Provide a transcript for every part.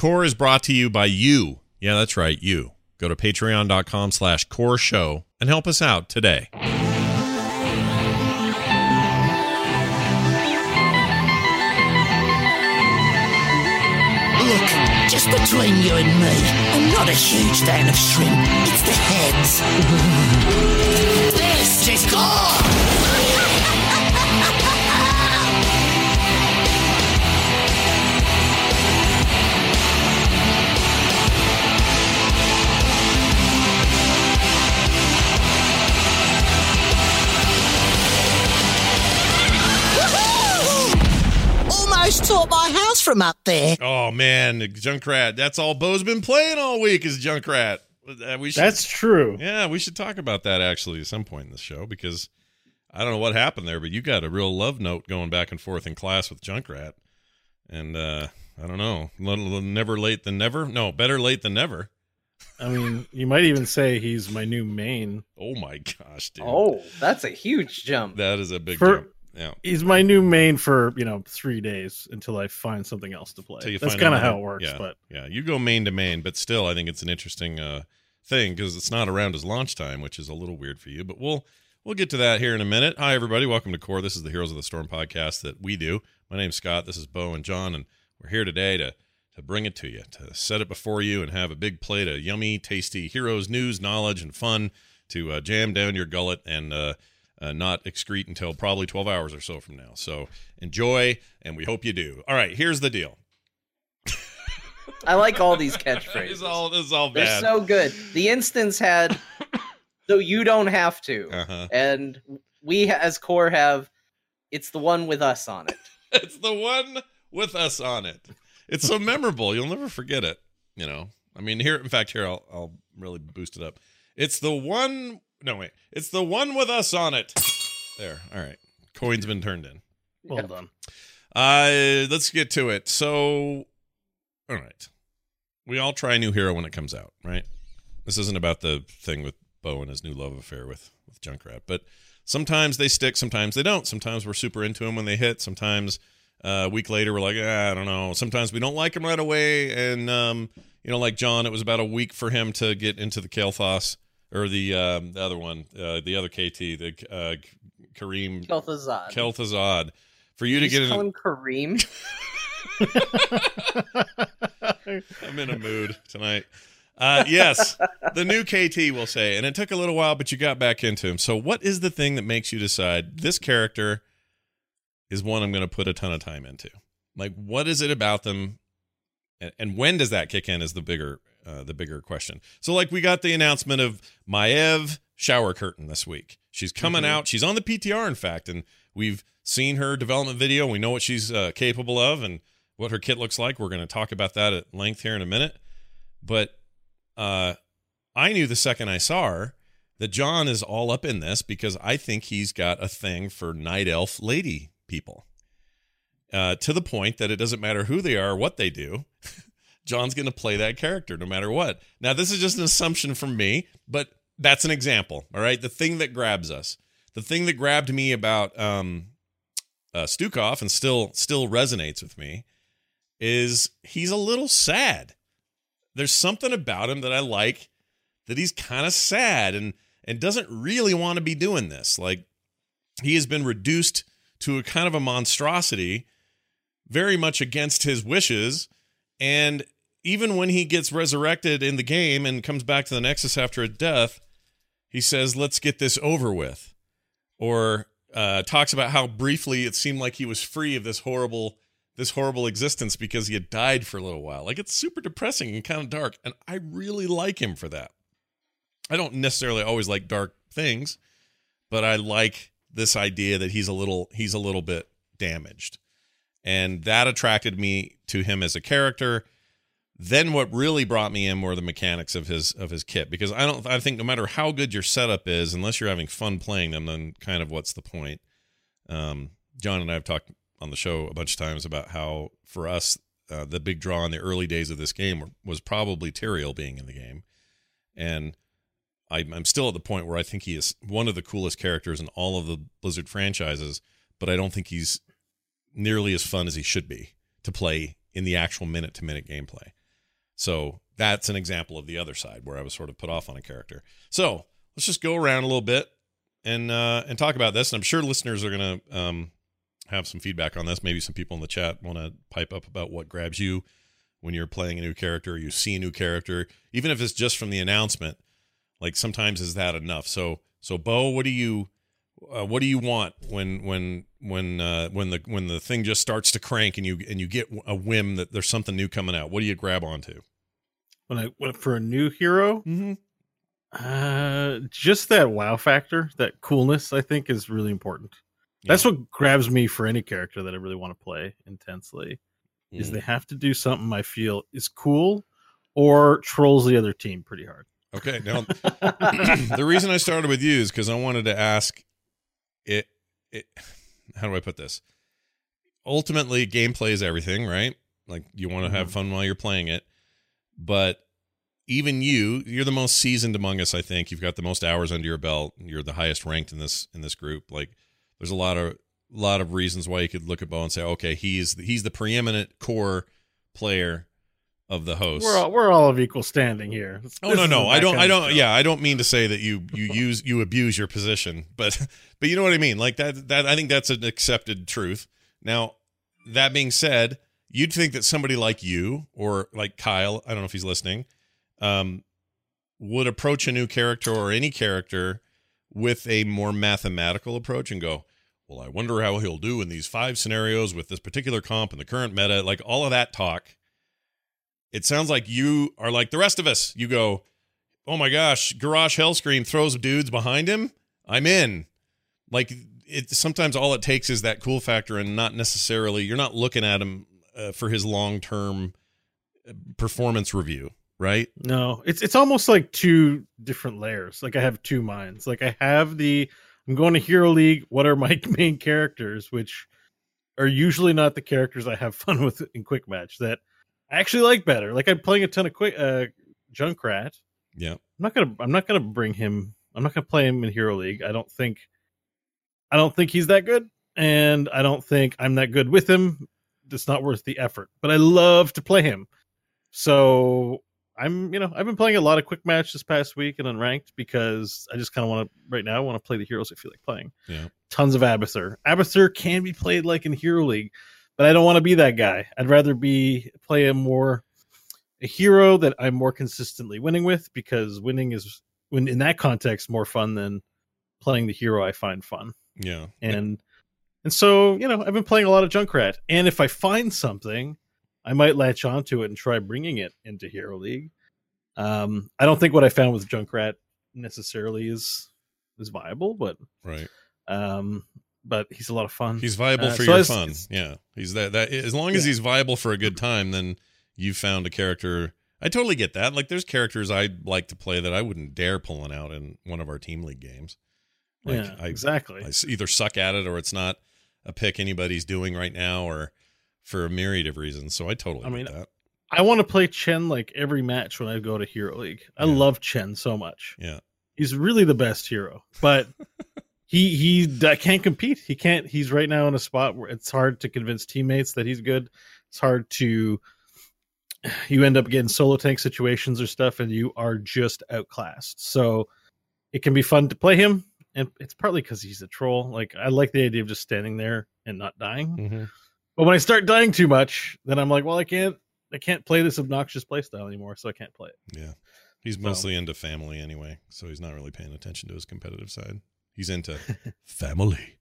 Core is brought to you by you. Yeah, that's right, you. Go to patreon.com slash core show and help us out today. Look, just between you and me, I'm not a huge fan of shrimp. It's the heads. this is gore! Almost taught my house from up there. Oh man, Junkrat. That's all Bo's been playing all week is Junkrat. Uh, we should, That's true. yeah, we should talk about that actually at some point in the show because I don't know what happened there, but you got a real love note going back and forth in class with Junkrat, and uh, I don't know, little, never late than never. No, better late than never. I mean, you might even say he's my new main. Oh my gosh, dude! Oh, that's a huge jump. that is a big For- jump. Yeah, He's my new main for you know three days until I find something else to play. That's kind of how it works. Yeah, But yeah, you go main to main, but still, I think it's an interesting uh, thing because it's not around his launch time, which is a little weird for you. But we'll we'll get to that here in a minute. Hi, everybody, welcome to Core. This is the Heroes of the Storm podcast that we do. My name's Scott. This is Bo and John, and we're here today to to bring it to you, to set it before you, and have a big plate of yummy, tasty heroes news, knowledge, and fun to uh, jam down your gullet and. Uh, uh, not excrete until probably 12 hours or so from now. So enjoy, and we hope you do. All right, here's the deal. I like all these catchphrases. is all, this is all They're so good. The instance had so you don't have to, uh-huh. and we as core have. It's the one with us on it. It's the one with us on it. It's so memorable. You'll never forget it. You know, I mean, here, in fact, here, I'll, I'll really boost it up. It's the one, no, wait, it's the one with us on it. There. All right. Coin's been turned in. well done. Uh, let's get to it. So, all right. We all try a new hero when it comes out, right? This isn't about the thing with Bo and his new love affair with with Junkrat, but sometimes they stick, sometimes they don't. Sometimes we're super into them when they hit. Sometimes uh, a week later we're like, ah, I don't know. Sometimes we don't like them right away, and um, you know, like John, it was about a week for him to get into the Kael'thas or the um, the other one, uh, the other KT, the uh, Kareem Kel'Thuzad. Kel'Thuzad. For you to get in, him Kareem. I'm in a mood tonight. Uh, yes, the new KT will say, and it took a little while, but you got back into him. So, what is the thing that makes you decide this character is one I'm going to put a ton of time into? Like, what is it about them? And, and when does that kick in? Is the bigger uh, the bigger question. So, like, we got the announcement of Maiev shower curtain this week. She's coming Mhm. out. She's on the PTR, in fact, and we've seen her development video. We know what she's uh, capable of and what her kit looks like. We're going to talk about that at length here in a minute. But uh, I knew the second I saw her that John is all up in this because I think he's got a thing for night elf lady people. Uh, to the point that it doesn't matter who they are or what they do. John's going to play that character no matter what. Now, this is just an assumption from me, but that's an example. All right. The thing that grabs us, the thing that grabbed me about um, uh, Stukov and still still resonates with me is he's a little sad. There's something about him that I like that he's kind of sad and and doesn't really want to be doing this. Like he has been reduced to a kind of a monstrosity very much against his wishes and even when he gets resurrected in the game and comes back to the Nexus after a death, he says, "Let's get this over with," or uh, talks about how briefly it seemed like he was free of this horrible, this horrible existence because he had died for a little while. Like it's super depressing and kind of dark, and I really like him for that. I don't necessarily always like dark things, but I like this idea that he's a little, he's a little bit damaged, and that attracted me to him as a character. Then what really brought me in were the mechanics of his of his kit. Because I don't I think no matter how good your setup is unless you're having fun playing them then kind of what's the point? Um, John and I have talked on the show a bunch of times about how for us uh, the big draw in the early days of this game was probably Tyrael being in the game. And I'm, I'm still at the point where I think he is one of the coolest characters in all of the Blizzard franchises but I don't think he's nearly as fun as he should be to play in the actual minute to minute gameplay so that's an example of the other side where I was sort of put off on a character. So let's just go around a little bit and uh, and talk about this. And I'm sure listeners are to um, have some feedback on this. Maybe some people in the chat want to pipe up about what grabs you when you're playing a new character, you see a new character, even if it's just from the announcement. Like sometimes is that enough? So so Bo, what do you uh, what do you want when when when uh, when the when the thing just starts to crank and you and you get a whim that there's something new coming out? What do you grab onto? When I went for a new hero, Mm-hmm. uh, just that wow factor, that coolness, I think is really important. That's what grabs me for any character that I really want to play intensely. Is Mm. they have to do something I feel is cool or trolls the other team pretty hard. Okay. Now, the reason I started with you is because I wanted to ask it, it. How do I put this? Ultimately, gameplay is everything, right? Like you want to have mm-hmm. fun while you're playing it, but even you, you're the most seasoned among us. I think you've got the most hours under your belt. You're the highest ranked in this in this group. Like, there's a lot of lot of reasons why you could look at Bo and say, okay, he's he's the preeminent core player of the host. We're all, we're all of equal standing here. Oh no, no, I don't, I don't. Yeah, I don't mean to say that you you use you abuse your position, but but you know what I mean. Like that that I think that's an accepted truth. Now, that being said, you'd think that somebody like you or like Kyle, I don't know if he's listening, um, would approach a new character or any character with a more mathematical approach and go, well, I wonder how he'll do in these five scenarios with this particular comp and the current meta, like all of that talk. It sounds like you are like the rest of us. You go, oh my gosh, Garrosh Hellscream throws dudes behind him. I'm in. Like it. Sometimes all it takes is that cool factor, and not necessarily you're not looking at him uh, for his long term performance review, right? No, it's it's almost like two different layers. Like I have two minds. Like I have the I'm going to Hero League. What are my main characters, which are usually not the characters I have fun with in Quick Match that I actually like better. Like I'm playing a ton of Quick uh, Junkrat. Yeah. I'm not gonna I'm not gonna bring him. I'm not gonna play him in Hero League. I don't think I don't think he's that good, and I don't think I'm that good with him. It's not worth the effort. But I love to play him. So I'm, you know, I've been playing a lot of quick match this past week and unranked because I just kind of want to right now I want to play the heroes I feel like playing. Yeah. Tons of Abathur. Abathur can be played like in Hero League, but I don't want to be that guy. I'd rather be play a more a hero that I'm more consistently winning with because winning is when in that context more fun than playing the hero I find fun. Yeah. And And so, you know, I've been playing a lot of Junkrat. And if I find something, I might latch onto it and try bringing it into Hero League. Um, I don't think what I found with Junkrat necessarily is is viable, but right. Um, but he's a lot of fun. He's viable Uh, for so your it's- fun. Yeah, he's that. That as long as Yeah. he's viable for a good time, then you've found a character. I totally get that. Like, there's characters I'd like to play that I wouldn't dare pulling out in one of our team league games. Like, yeah, I, exactly. I either suck at it or it's not a pick anybody's doing right now, or for a myriad of reasons. So I totally I get mean, that. I want to play Chen like every match when I go to Hero League. I Yeah. love Chen so much. Yeah, He's really the best hero, but he he can't compete. He can't. He's right now in a spot where it's hard to convince teammates that he's good. It's hard to. You end up getting solo tank situations or stuff, and you are just outclassed. So it can be fun to play him, and it's partly because he's a troll. Like I like the idea of just standing there and not dying. mm-hmm. But when I start dying too much, then I'm like, well, I can't, I can't play this obnoxious playstyle anymore, so I can't play it. yeah. He's So- mostly into family anyway, so he's not really paying attention to his competitive side. He's into family.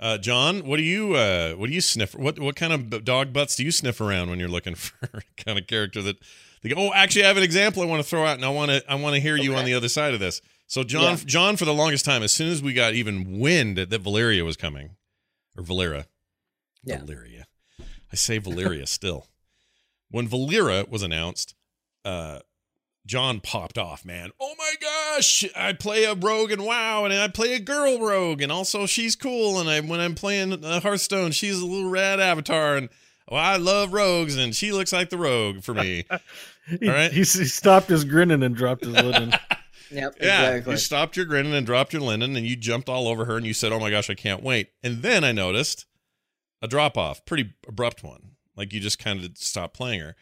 Uh, John, what do you uh, what do you sniff? What what kind of dog butts do you sniff around when you're looking for a kind of character that? They go, oh, actually, I have an example I want to throw out, and I want to I want to hear you on the other side of this. So, John, Yeah. John, for the longest time, as soon as we got even wind that, that Valeria was coming, or Valeera, Yeah. Valeria, I say Valeria still. When Valeera was announced, uh, John popped off, man. Oh my gosh, I play a rogue and WoW, and I play a girl rogue, and also she's cool. And I, when I'm playing uh, Hearthstone, she's a little red avatar, and oh, I love rogues, and she looks like the rogue for me. He, All right. he, he stopped his grinning and dropped his linen. Yep, Yeah, exactly. you stopped your grinning and dropped your linen, and you jumped all over her, and you said, "Oh my gosh, I can't wait." And then I noticed a drop off, pretty abrupt one. Like you just kind of stopped playing her.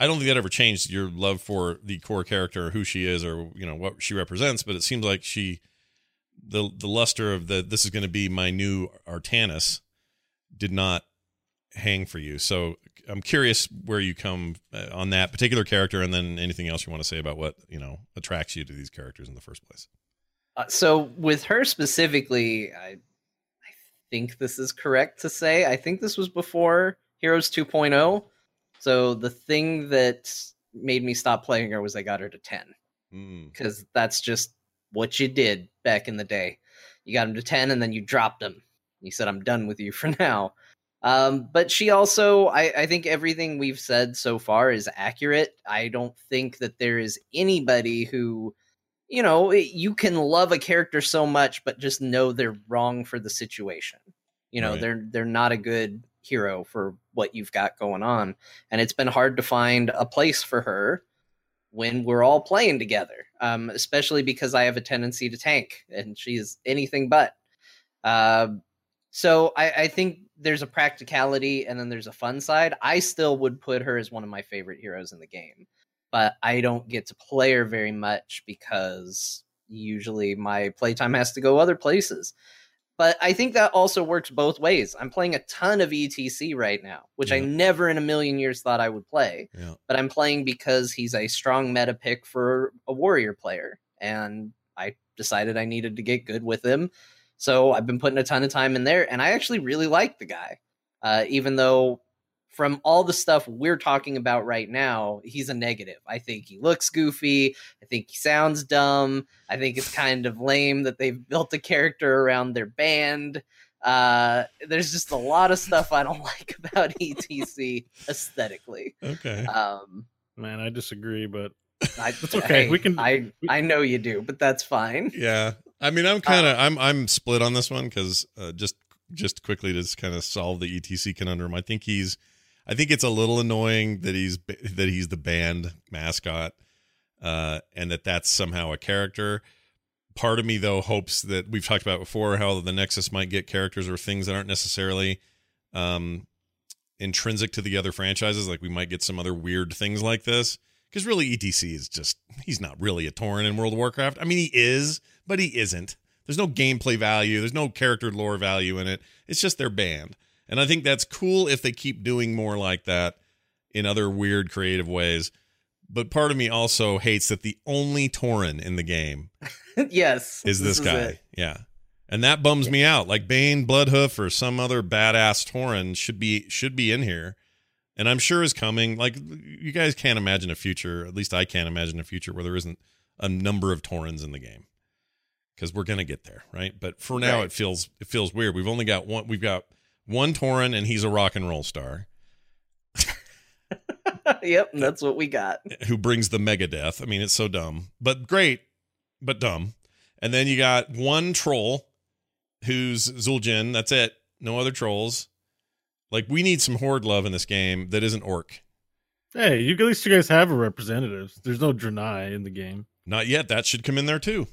I don't think that ever changed your love for the core character, who she is, or you know what she represents. But it seems like she, the the luster of the this is going to be my new Artanis, did not hang for you. So I'm curious where you come uh, on that particular character, and then anything else you want to say about what you know attracts you to these characters in the first place. Uh, so with her specifically, I I think this is correct to say. I think this was before Heroes 2.0. So the thing that made me stop playing her was I got her to 10 Mm. because that's just what you did back in the day. You got him to 10 and then you dropped him. You said, I'm done with you for now. Um, but she also, I, I think everything we've said so far is accurate. I don't think that there is anybody who, you know, you can love a character so much, but just know they're wrong for the situation. You know, Right. they're they're not a good hero for what you've got going on, and it's been hard to find a place for her when we're all playing together. Um, especially because I have a tendency to tank, and she's anything but. Um, so I, I think there's a practicality and then there's a fun side. I still would put her as one of my favorite heroes in the game, but I don't get to play her very much because usually my playtime has to go other places. But I think that also works both ways. I'm playing a ton of ETC right now, which I never in a million years thought I would play. Yeah. But I'm playing because he's a strong meta pick for a warrior player. And I decided I needed to get good with him. So I've been putting a ton of time in there, and I actually really like the guy. Uh, even though from all the stuff we're talking about right now, he's a negative. I think he looks goofy. I think he sounds dumb. I think it's kind of lame that they've built a character around their band. Uh, there's just a lot of stuff I don't like about ETC aesthetically. Okay. Um, Man, I disagree, but I, That's okay. hey, We can- I I know you do, but that's fine. Yeah, I mean, I'm kind of I'm I'm split on this one because uh, just just quickly to kind of solve the ETC conundrum. I think he's I think it's a little annoying that he's that he's the band mascot, uh, and that that's somehow a character. Part of me though hopes that we've talked about before how the Nexus might get characters or things that aren't necessarily um, intrinsic to the other franchises. Like we might get some other weird things like this because really ETC is just he's not really a Tauren in World of Warcraft. I mean he is, but he isn't. There's no gameplay value. There's no character lore value in it. It's just their band, and I think that's cool if they keep doing more like that in other weird creative ways. But part of me also hates that the only Tauren in the game yes, is this, guy. it. yeah. and that bums me out. Like Baine, Bloodhoof, or some other badass Tauren should be should be in here, and I'm sure is coming. Like you guys can't imagine a future. At least I can't imagine a future where there isn't a number of Taurens in the game because we're gonna get there, right? But for now, Right. it feels it feels weird. We've only got one. We've got one Tauren, and he's a rock and roll star yep, that's what we got. who brings the mega death. I mean, it's so dumb, but great, but dumb. And then you got one troll who's Zul'jin. That's it. No other trolls. Like we need some horde love in this game that isn't orc. Hey, you at least you guys have a representative. There's no Draenei in the game. Not yet. That should come in there too.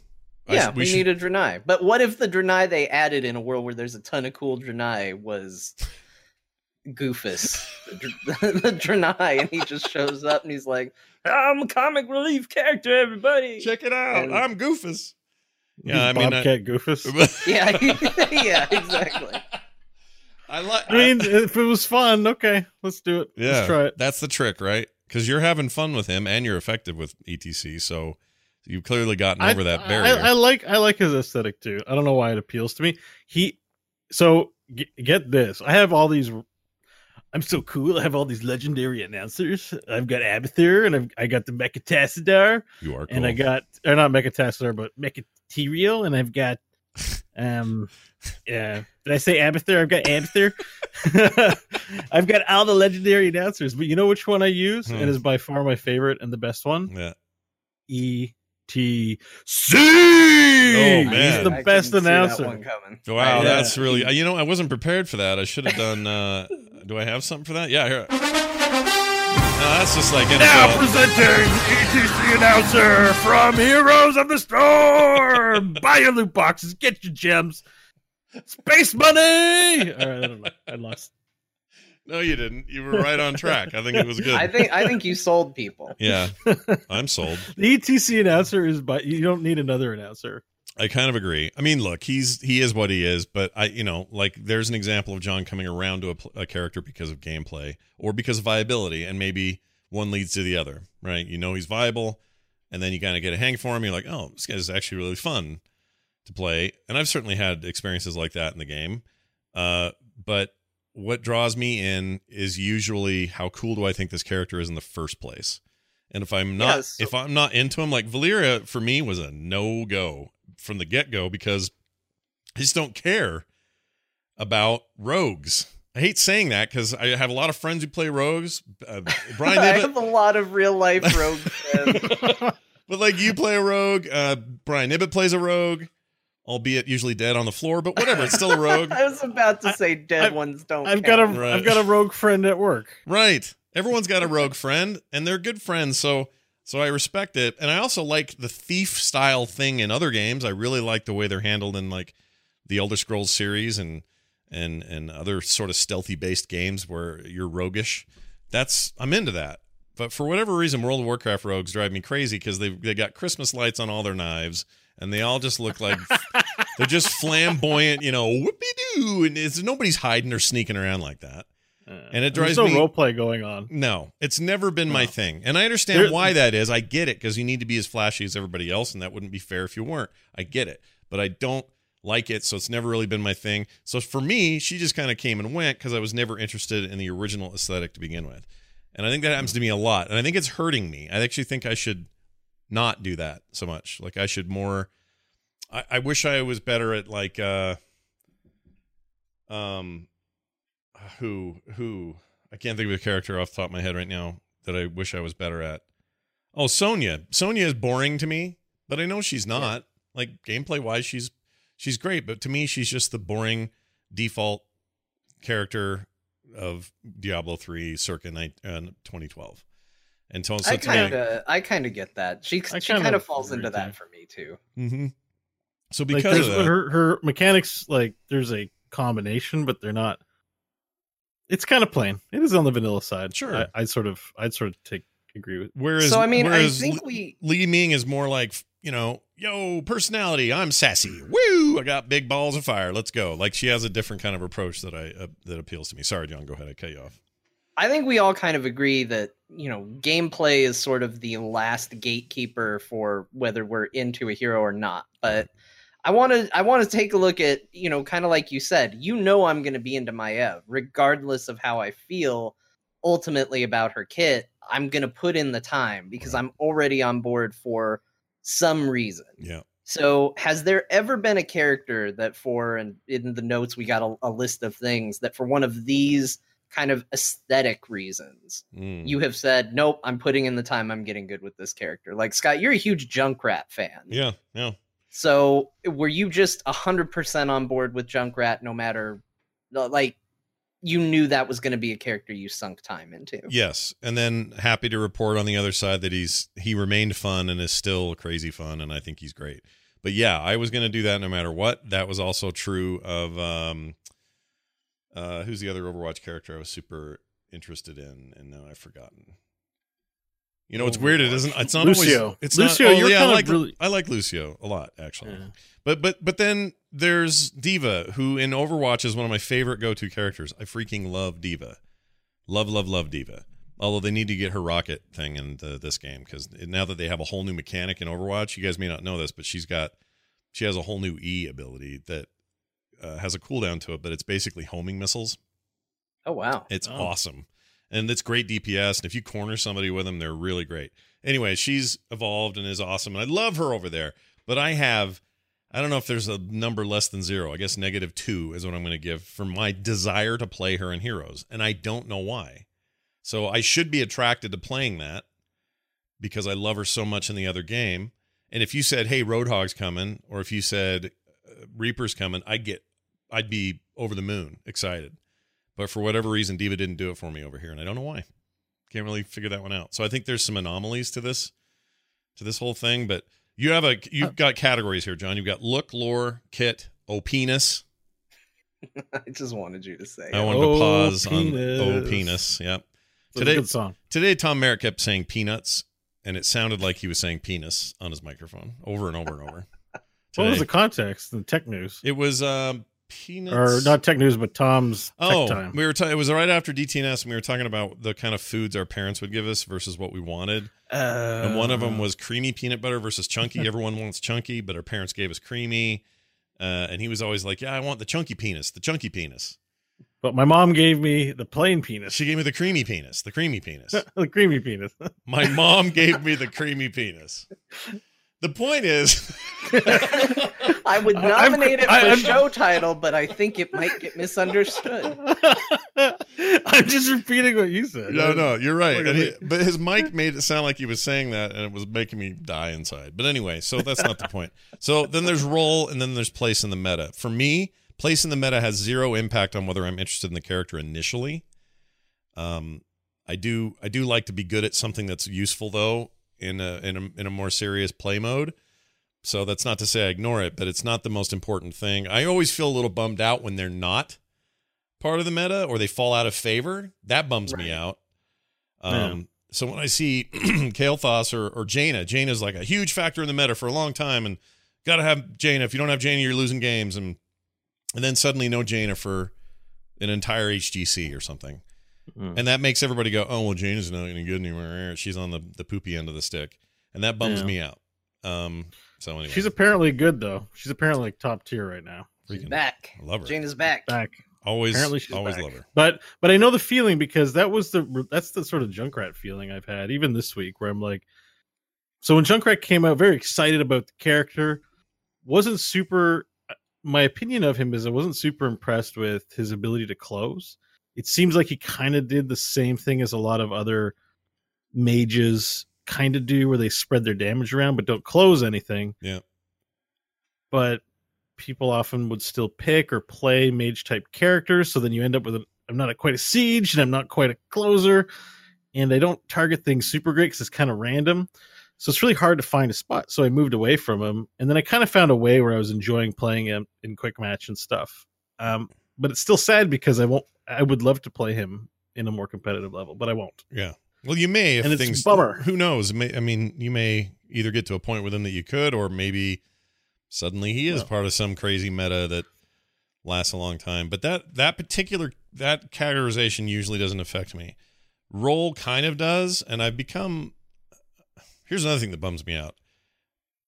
I- Yeah, we, should- need a Draenei. But what if the Draenei they added in a world where there's a ton of cool Draenei was Goofus, the, Dr- the Draenei, and he just shows up and he's like, "I'm a comic relief character, everybody." check it out. And- I'm Goofus. Yeah, I mean, I- Bobcat Goofus. Yeah, yeah, exactly. I like. I mean, if it was fun, okay, let's do it. Yeah, Let's try it. That's the trick, right? Because you're having fun with him and you're effective with ETC, so you've clearly gotten over that I, barrier. I, like I like his aesthetic too. I don't know why it appeals to me. He so g- get this. I have all these. I'm so cool. I have all these legendary announcers. I've got Abathur and I've, I got the Mechatassadar you are, cool. and I got or not Mechatassadar but Mechaterial and I've got um yeah did I say Abathur? I've got Abathur. I've got all the legendary announcers, but you know which one I use Hmm. and is by far my favorite and the best one. yeah. E T C. Oh, man. he's the I best couldn't that announcer. Wow, Yeah. that's really. uh, You know, I wasn't prepared for that. I should have done. uh Do I have something for that? Yeah, here. No, that's just like Now NFL. presenting ETC announcer from Heroes of the Storm. Buy your loot boxes, get your gems, space money. All right, I don't know. I lost. No, you didn't. You were right on track. I think it was good. I think I think you sold people. Yeah, I'm sold. The ETC announcer is, but you don't need another announcer. I kind of agree. I mean, look, he's he is what he is, but I, you know, like there's an example of John coming around to a, a character because of gameplay or because of viability, and maybe one leads to the other, right? You know, he's viable, and then you kind of get a hang for him. You're like, oh, this guy's actually really fun to play, and I've certainly had experiences like that in the game. Uh, but what draws me in is usually how cool do I think this character is in the first place. And if I'm not Yeah, so- if I'm not into him, like Valyria for me was a no go from the get go because I just don't care about rogues. I hate saying that because I have a lot of friends who play rogues. Uh, Brian I have a lot of real life rogue friends. but like you play a rogue. Uh, Brian Ibbott plays a rogue, albeit usually dead on the floor. But whatever, it's still a rogue. I was about to say dead I- ones don't. I've got a count. Right. have got a rogue friend at work. Right. Everyone's got a rogue friend, and they're good friends. So so I respect it, and I also like the thief style thing in other games. I really like the way they're handled in like the Elder Scrolls series and and and other sort of stealthy based games where you're roguish. That's I'm into that. But for whatever reason, World of Warcraft rogues drive me crazy because they they got Christmas lights on all their knives, and they all just look like they're just flamboyant, you know, whoopie doo, and it's nobody's hiding or sneaking around like that. Uh, and it drives There's no me role play going on. no, it's never been my thing. And I understand why that is. I get it because you need to be as flashy as everybody else, and that wouldn't be fair if you weren't. I get it. But I don't like it, so it's never really been my thing. So for me, she just kind of came and went because I was never interested in the original aesthetic to begin with. And I think that happens hmm. to me a lot. And I think it's hurting me. I actually think I should not do that so much. Like I should more I, I wish I was better at like uh um who who I can't think of a character off the top of my head right now that I wish I was better at. Oh, Sonya. Sonya is boring to me, but I know she's not. Like gameplay wise, she's she's great, but to me, she's just the boring default character of Diablo three circa nine, uh, 2012. And so, so I to me- kind of, I kind of get that. She, I she kinda falls agree into too. that for me too. Mhm. So because there's of that, her her mechanics, like there's a combination, but they're not. It's kind of plain. It is on the vanilla side. Sure. I, I'd sort of I'd sort of take agree with. whereas so I mean, I think Li- we, Li Ming is more like you know, yo, personality. I'm sassy. Woo! I got big balls of fire. Let's go. Like she has a different kind of approach that I uh, that appeals to me. Sorry, John. Go ahead. I cut you off. I think we all kind of agree that you know gameplay is sort of the last gatekeeper for whether we're into a hero or not. But I want to I want to take a look at you know kind of like you said you know I'm going to be into Maiev regardless of how I feel ultimately about her kit I'm going to put in the time because I'm already on board for some reason. Yeah. So has there ever been a character that for and in the notes we got a, a list of things that for one of these kind of aesthetic reasons Mm. you have said nope I'm putting in the time I'm getting good with this character like Scott you're a huge Junkrat fan Yeah, yeah. so were you just a hundred percent on board with Junkrat, no matter like you knew that was going to be a character you sunk time into? Yes, and then happy to report on the other side that he's he remained fun and is still crazy fun, and I think he's great. But yeah, I was going to do that no matter what. That was also true of um, uh, who's the other Overwatch character I was super interested in, and now I've forgotten. You know, it's weird. It doesn't. It's not Lucio. always. It's Lucio, not. Oh, you're yeah, I kind of like really- I like Lucio a lot actually. Yeah. But but but then there's D.Va, who in Overwatch is one of my favorite go-to characters. I freaking love D.Va, love love love D.Va. Although they need to get her rocket thing into this game because now that they have a whole new mechanic in Overwatch, you guys may not know this, but she's got she has a whole new E ability that uh, has a cooldown to it, but it's basically homing missiles. Oh wow, It's Oh. awesome. And it's great DPS. And if you corner somebody with them, they're really great. Anyway, she's evolved and is awesome. And I love her over there. But I have, I don't know if there's a number less than zero. I guess negative two is what I'm going to give for my desire to play her in Heroes. And I don't know why. So I should be attracted to playing that because I love her so much in the other game. And if you said, hey, Roadhog's coming, or if you said, Reaper's coming, I'd get, I'd be over the moon excited. But for whatever reason, D.Va didn't do it for me over here, and I don't know why. Can't really figure that one out. So I think there's some anomalies to this, to this whole thing. But you have a you've oh. got categories here, John. You've got look, lore, kit, opinus. I just wanted you to say. I it. wanted Oh, to pause on oh penis. penis. Yep. It's a Today- good song. Today, Tom Merritt kept saying peanuts, and it sounded like he was saying penis on his microphone over and over and over. What was the context in tech news? It was um, peanuts Or not tech news, but Tom's Oh, we were. Ta- it was right after DTNS, and we were talking about the kind of foods our parents would give us versus what we wanted. and one of Uh. them was creamy peanut butter versus chunky. Everyone wants chunky, but our parents gave us creamy. Uh, and he was always like, "Yeah, I want the chunky penis, the chunky penis." But my mom gave me the plain penis, She gave me the creamy penis, the creamy penis. the creamy penis. My mom gave me the creamy penis. The point is, I would I'm- nominate it for I- I'm- show title, but I think it might get misunderstood. I'm just repeating what you said. no, no, you're right. And he- but his mic made it sound like he was saying that, and it was making me die inside. But anyway, so that's not the point. So then there's role, and then there's place in the meta. For me, place in the meta has zero impact on whether I'm interested in the character initially. Um, I do, I do like to be good at something that's useful though in a in a in a more serious play mode. So that's not to say I ignore it, but it's not the most important thing. I always feel a little bummed out when they're not part of the meta or they fall out of favor. That bums me out. Um, So when I see Kael'thas or, or Jaina, Jaina's like a huge factor in the meta for a long time, and got to have Jaina. If you don't have Jaina, you're losing games, and and then suddenly no Jaina for an entire HGC or something, Mm. and that makes everybody go, oh well, Jaina's not any good anymore. She's on the the poopy end of the stick, and that bums Yeah. me out. Um, so anyway, She's apparently good though. She's apparently like top tier right now. She's back. I love her. Jane is back. Back. always Apparently she's always back. love her. But but I know the feeling because that was the that's the sort of Junkrat feeling I've had even this week where I'm like so when Junkrat came out very excited about the character wasn't super my opinion of him is I wasn't super impressed with his ability to close. It seems like he kind of did the same thing as a lot of other mages kind of do where they spread their damage around but don't close anything. Yeah. But people often would still pick or play mage type characters. So then you end up with a, I'm not a, quite a siege and I'm not quite a closer. And they don't target things super great because it's kind of random. So it's really hard to find a spot. So I moved away from him. And then I kind of found a way where I was enjoying playing him in quick match and stuff. Um, but it's still sad because I won't, I would love to play him in a more competitive level, but I won't. Yeah. Well, you may if And it's things. bummer. Who knows? May, I mean, you may either get to a point with him that you could, or maybe suddenly he is Well. part of some crazy meta that lasts a long time. But that that particular that categorization usually doesn't affect me. Role kind of does, and I've become. Here's another thing that bums me out.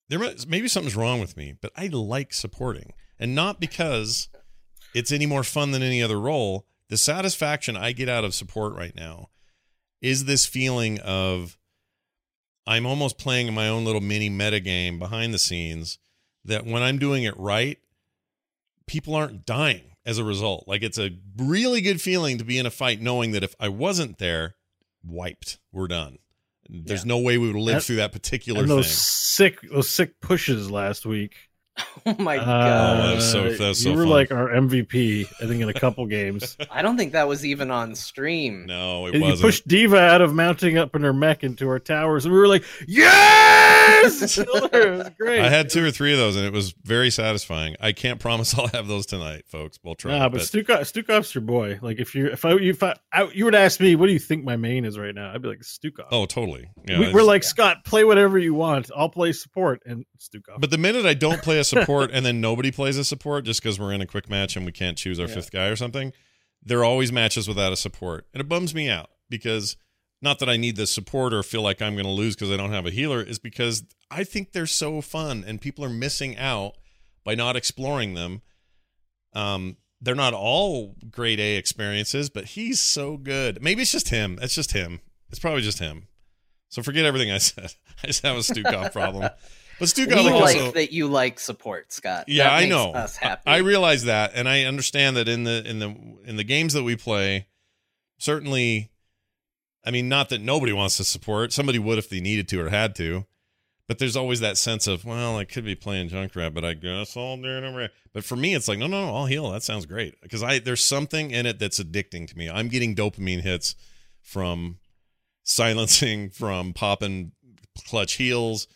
there maybe something's wrong with me, but I like supporting, and not because it's any more fun than any other role. The satisfaction I get out of support right now is this feeling of I'm almost playing my own little mini meta game behind the scenes that when I'm doing it right, people aren't dying as a result. Like it's a really good feeling to be in a fight knowing that if I wasn't there, wiped, we're done. There's no way we would live That- through that particular And thing. those sick those sick pushes last week. Oh my Uh, god! that was so- that was so you were fun. like our MVP, I think, in a couple games. I don't think that was even on stream. No, it And wasn't. You pushed D.Va out of mounting up in her mech into our towers, and we were like, "Yes!" it was great. I had two or three of those, and it was very satisfying. I can't promise I'll have those tonight, folks. We'll try. Nah, but Stukov, Stukov's your boy. Like if you if I if I, I you would ask me, what do you think my main is right now? I'd be like Stukov. oh, totally. Yeah, we, we're like Scott, play whatever you want. I'll play support and Stukov. But the minute I don't play a support and then nobody plays a support just because we're in a quick match and we can't choose our Yeah. fifth guy or something, there are always matches without a support. And it bums me out because not that I need the support or feel like I'm going to lose because I don't have a healer, is because I think they're so fun and people are missing out by not exploring them. Um, they're not all grade A experiences, but he's so good. Maybe it's just him. It's just him. It's probably just him. So forget everything I said. I just have a Stukov problem. But Stukov we also like that you like support, Scott. yeah, I know. I realize that, and I understand that in the in the in the games that we play, certainly, I mean, not that nobody wants to support. Somebody would if they needed to or had to, but there's always that sense of, well, I could be playing Junkrat, but I guess I'll do it. But for me, it's like, no, no, no, I'll heal. That sounds great because I there's something in it that's addicting to me. I'm getting dopamine hits from silencing, from popping clutch heals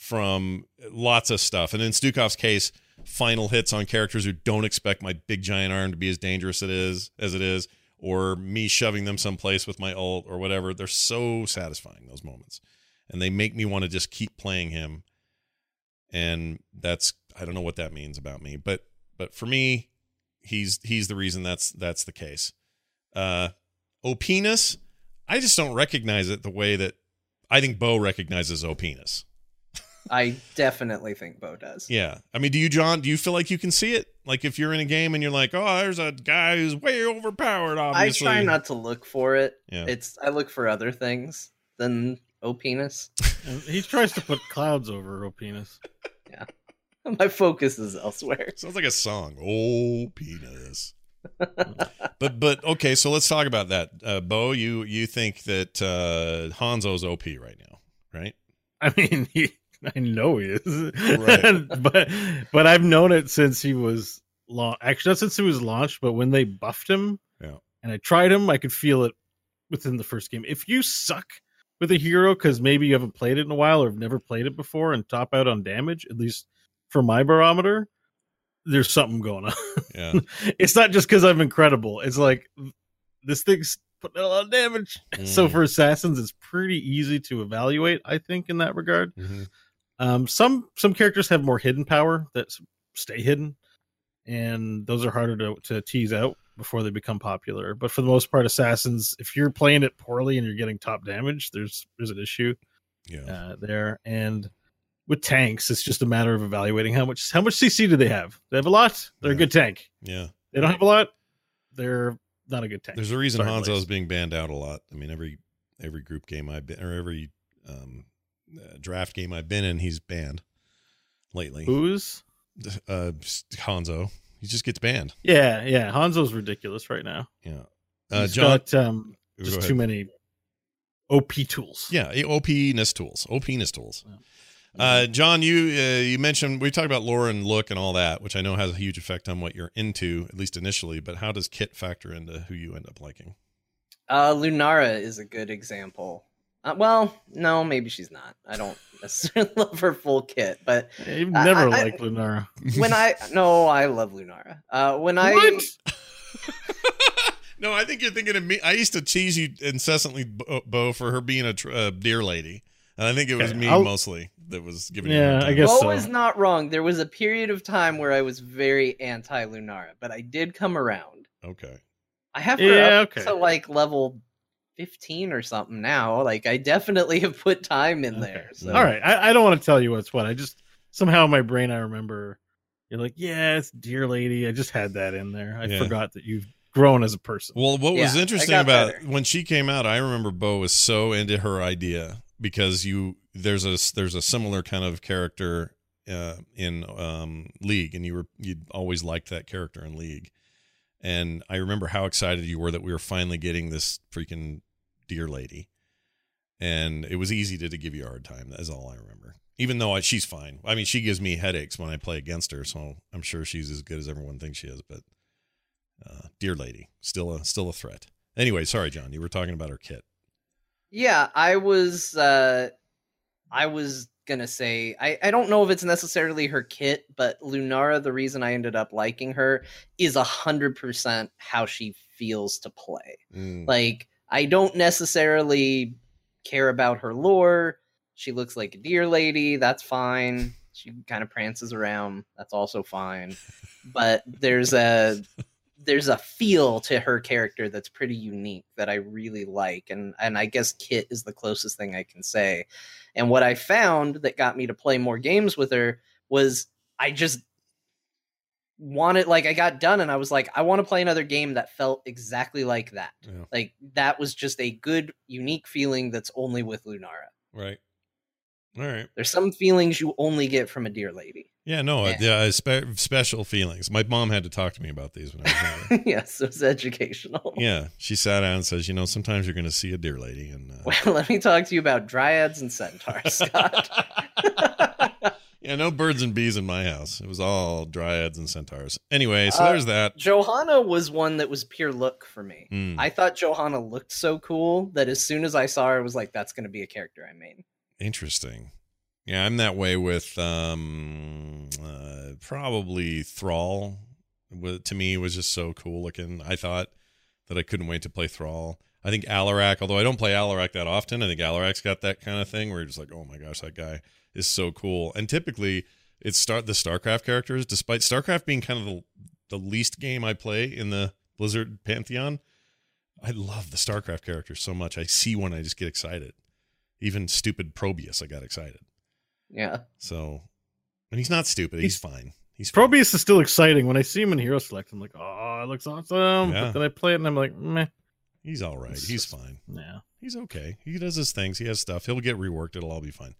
from lots of stuff. And in Stukov's case, final hits on characters who don't expect my big giant arm to be as dangerous it is as it is, or me shoving them someplace with my ult or whatever. They're so satisfying those moments, and they make me want to just keep playing him. And that's I don't know what that means about me, but but for me, he's he's the reason that's that's the case. Uh, Opinus, I just don't recognize it the way that I think Bo recognizes Opinus. I definitely think Bo does. Yeah. I mean, do you, John, do you feel like you can see it? Like if you're in a game and you're like, oh, there's a guy who's way overpowered, obviously. I try not to look for it. Yeah. It's I look for other things than O penis. He tries to put clouds over O penis. My focus is elsewhere. Sounds like a song. Oh, penis. but but okay, so let's talk about that. Uh, Bo, you you think that uh, Hanzo's OP right now, right? I mean, he, I know he is, Right. but but I've known it since he was long. Actually, not since he was launched, but when they buffed him, Yeah. and I tried him, I could feel it within the first game. If you suck with a hero because maybe you haven't played it in a while or have never played it before and top out on damage, at least for my barometer, there's something going on. Yeah. it's not just because I'm incredible. It's like this thing's putting a lot of damage. So Mm. for assassins, it's pretty easy to evaluate. I think in that regard. Mhm. Um, some some characters have more hidden power that stay hidden, and those are harder to, to tease out before they become popular. But for the most part, assassins, if you're playing it poorly and you're getting top damage, there's there's an issue Yeah. uh, there. And with tanks, it's just a matter of evaluating how much how much CC do they have. They have a lot. They're Yeah. a good tank. Yeah. They don't have a lot. They're not a good tank. There's a reason Hanzo is being banned out a lot. I mean, every every group game I've been or every um, uh, draft game I've been in, he's banned lately. Who's? Uh, Hanzo, he just gets banned. Yeah, yeah. Hanzo's ridiculous right now. Yeah. Uh, He's John, got um, just ahead. too many OP tools. Yeah, OP-ness tools. OP-ness tools. Yeah. Uh, John, you uh, you mentioned we talked about lore and look and all that, which I know has a huge effect on what you're into, at least initially. But how does kit factor into who you end up liking? Uh, Lunara is a good example. Uh, well, no, maybe she's not. I don't necessarily love her full kit, but You've never I- liked Lunara. when I no, I love Lunara. Uh, when I no, I think you're thinking of me. I used to tease you incessantly, Bo, Bo for her being a tr- uh, deer lady, and I think it was Okay, me I'll- mostly that was giving you. a Yeah, hard I guess Bo so. is not wrong. There was a period of time where I was very anti Lunara, but I did come around. Okay. I have her Yeah, up okay. to like level fifteen or something now. Like I definitely have put time in there. So. All right, I, I don't want to tell you what's what. I just somehow in my brain I remember you're like, yeah, it's dear lady. I just had that in there. I Yeah. forgot that you've grown as a person. Well, what was Yeah, I interesting about better. when she came out, I remember Bo was so into her idea because you there's a there's a similar kind of character uh, in um, League, and you were you'd always liked that character in League, and I remember how excited you were that we were finally getting this freaking dear lady, and it was easy to, to give you a hard time. That's all I remember. Even though I, she's fine. I mean, she gives me headaches when I play against her, so I'm sure she's as good as everyone thinks she is. But uh, dear lady, still a still a threat. Anyway, sorry, John. You were talking about her kit. Yeah, I was uh I was gonna say I, I don't know if it's necessarily her kit, but Lunara, the reason I ended up liking her is a hundred percent how she feels to play. Mm. Like I don't necessarily care about her lore. She looks like a deer lady, that's fine. She kind of prances around, that's also fine. But there's a there's a feel to her character that's pretty unique that I really like and and I guess Kit is the closest thing I can say. And what I found that got me to play more games with her was I just wanted like I got done and I was like I want to play another game that felt exactly like that. Yeah. Like that was just a good unique feeling that's only with Lunara. Right. All right. There's some feelings you only get from a dear lady. Yeah. No. Yeah. Yeah. spe- special feelings. My mom had to talk to me about these when I was younger. yes, it's educational. yeah. She sat down and says, you know, sometimes you're going to see a dear lady, and uh, Well, let me talk to you about dryads and centaurs, Scott. yeah, no birds and bees in my house. It was all dryads and centaurs. Anyway, so Uh, there's that. Johanna was one that was pure look for me. Mm. I thought Johanna looked so cool that as soon as I saw her, I was like, that's going to be a character I made. Interesting. Yeah, I'm that way with um uh, probably Thrall. To me, was just so cool looking. I thought that I couldn't wait to play Thrall. I think Alarak, although I don't play Alarak that often, I think Alarak's got that kind of thing where you're just like, oh my gosh, that guy is so cool. And typically, it's start the StarCraft characters, despite StarCraft being kind of the, the least game I play in the Blizzard pantheon. I love the StarCraft characters so much. I see one, I just get excited. Even stupid Probius, I got excited. Yeah. So, and he's not stupid. He's, fine. He's fine. Probius is still exciting. When I see him in Hero Select, I'm like, oh, it looks awesome. Yeah. But then I play it and I'm like, meh. He's all right. He's fine. Yeah. He's okay. He does his things. He has stuff. He'll get reworked. It'll all be fine.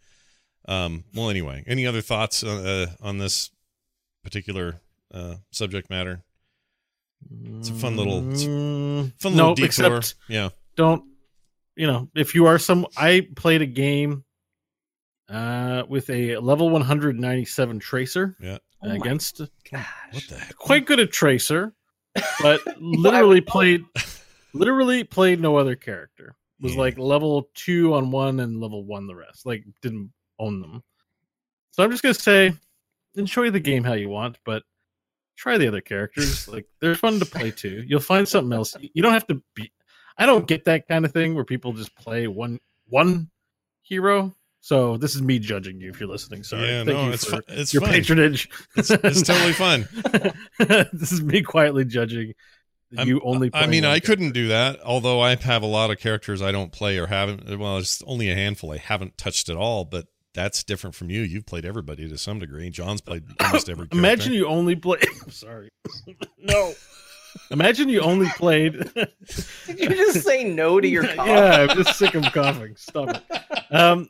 Um. Well, anyway, any other thoughts uh, uh, on this particular uh, subject matter? It's a fun little, it's a Mm, fun little nope, detour. except yeah. don't you know if you are some i played a game uh with a level 197 tracer Yeah. Oh my against What the heck? quite good at tracer but literally played literally played no other character was Yeah. like level two on one and level one the rest like didn't own them so i'm just gonna say enjoy the game how you want but try the other characters like they're fun to play too you'll find something else you don't have to be i don't get that kind of thing where people just play one one hero so this is me judging you if you're listening sorry Yeah, Thank no, you it's for fu- it's your fun. patronage It's, it's totally fun. this is me quietly judging I'm- you only I mean, I couldn't do that. Although I have a lot of characters I don't play or haven't. Well, it's only a handful I haven't touched at all. But that's different from you. You've played everybody to some degree. John's played almost every. Character. Imagine you only play. Sorry, no. Imagine you only played. Did you just say no to your cough? yeah, I'm just sick of coughing. Stop it. Um,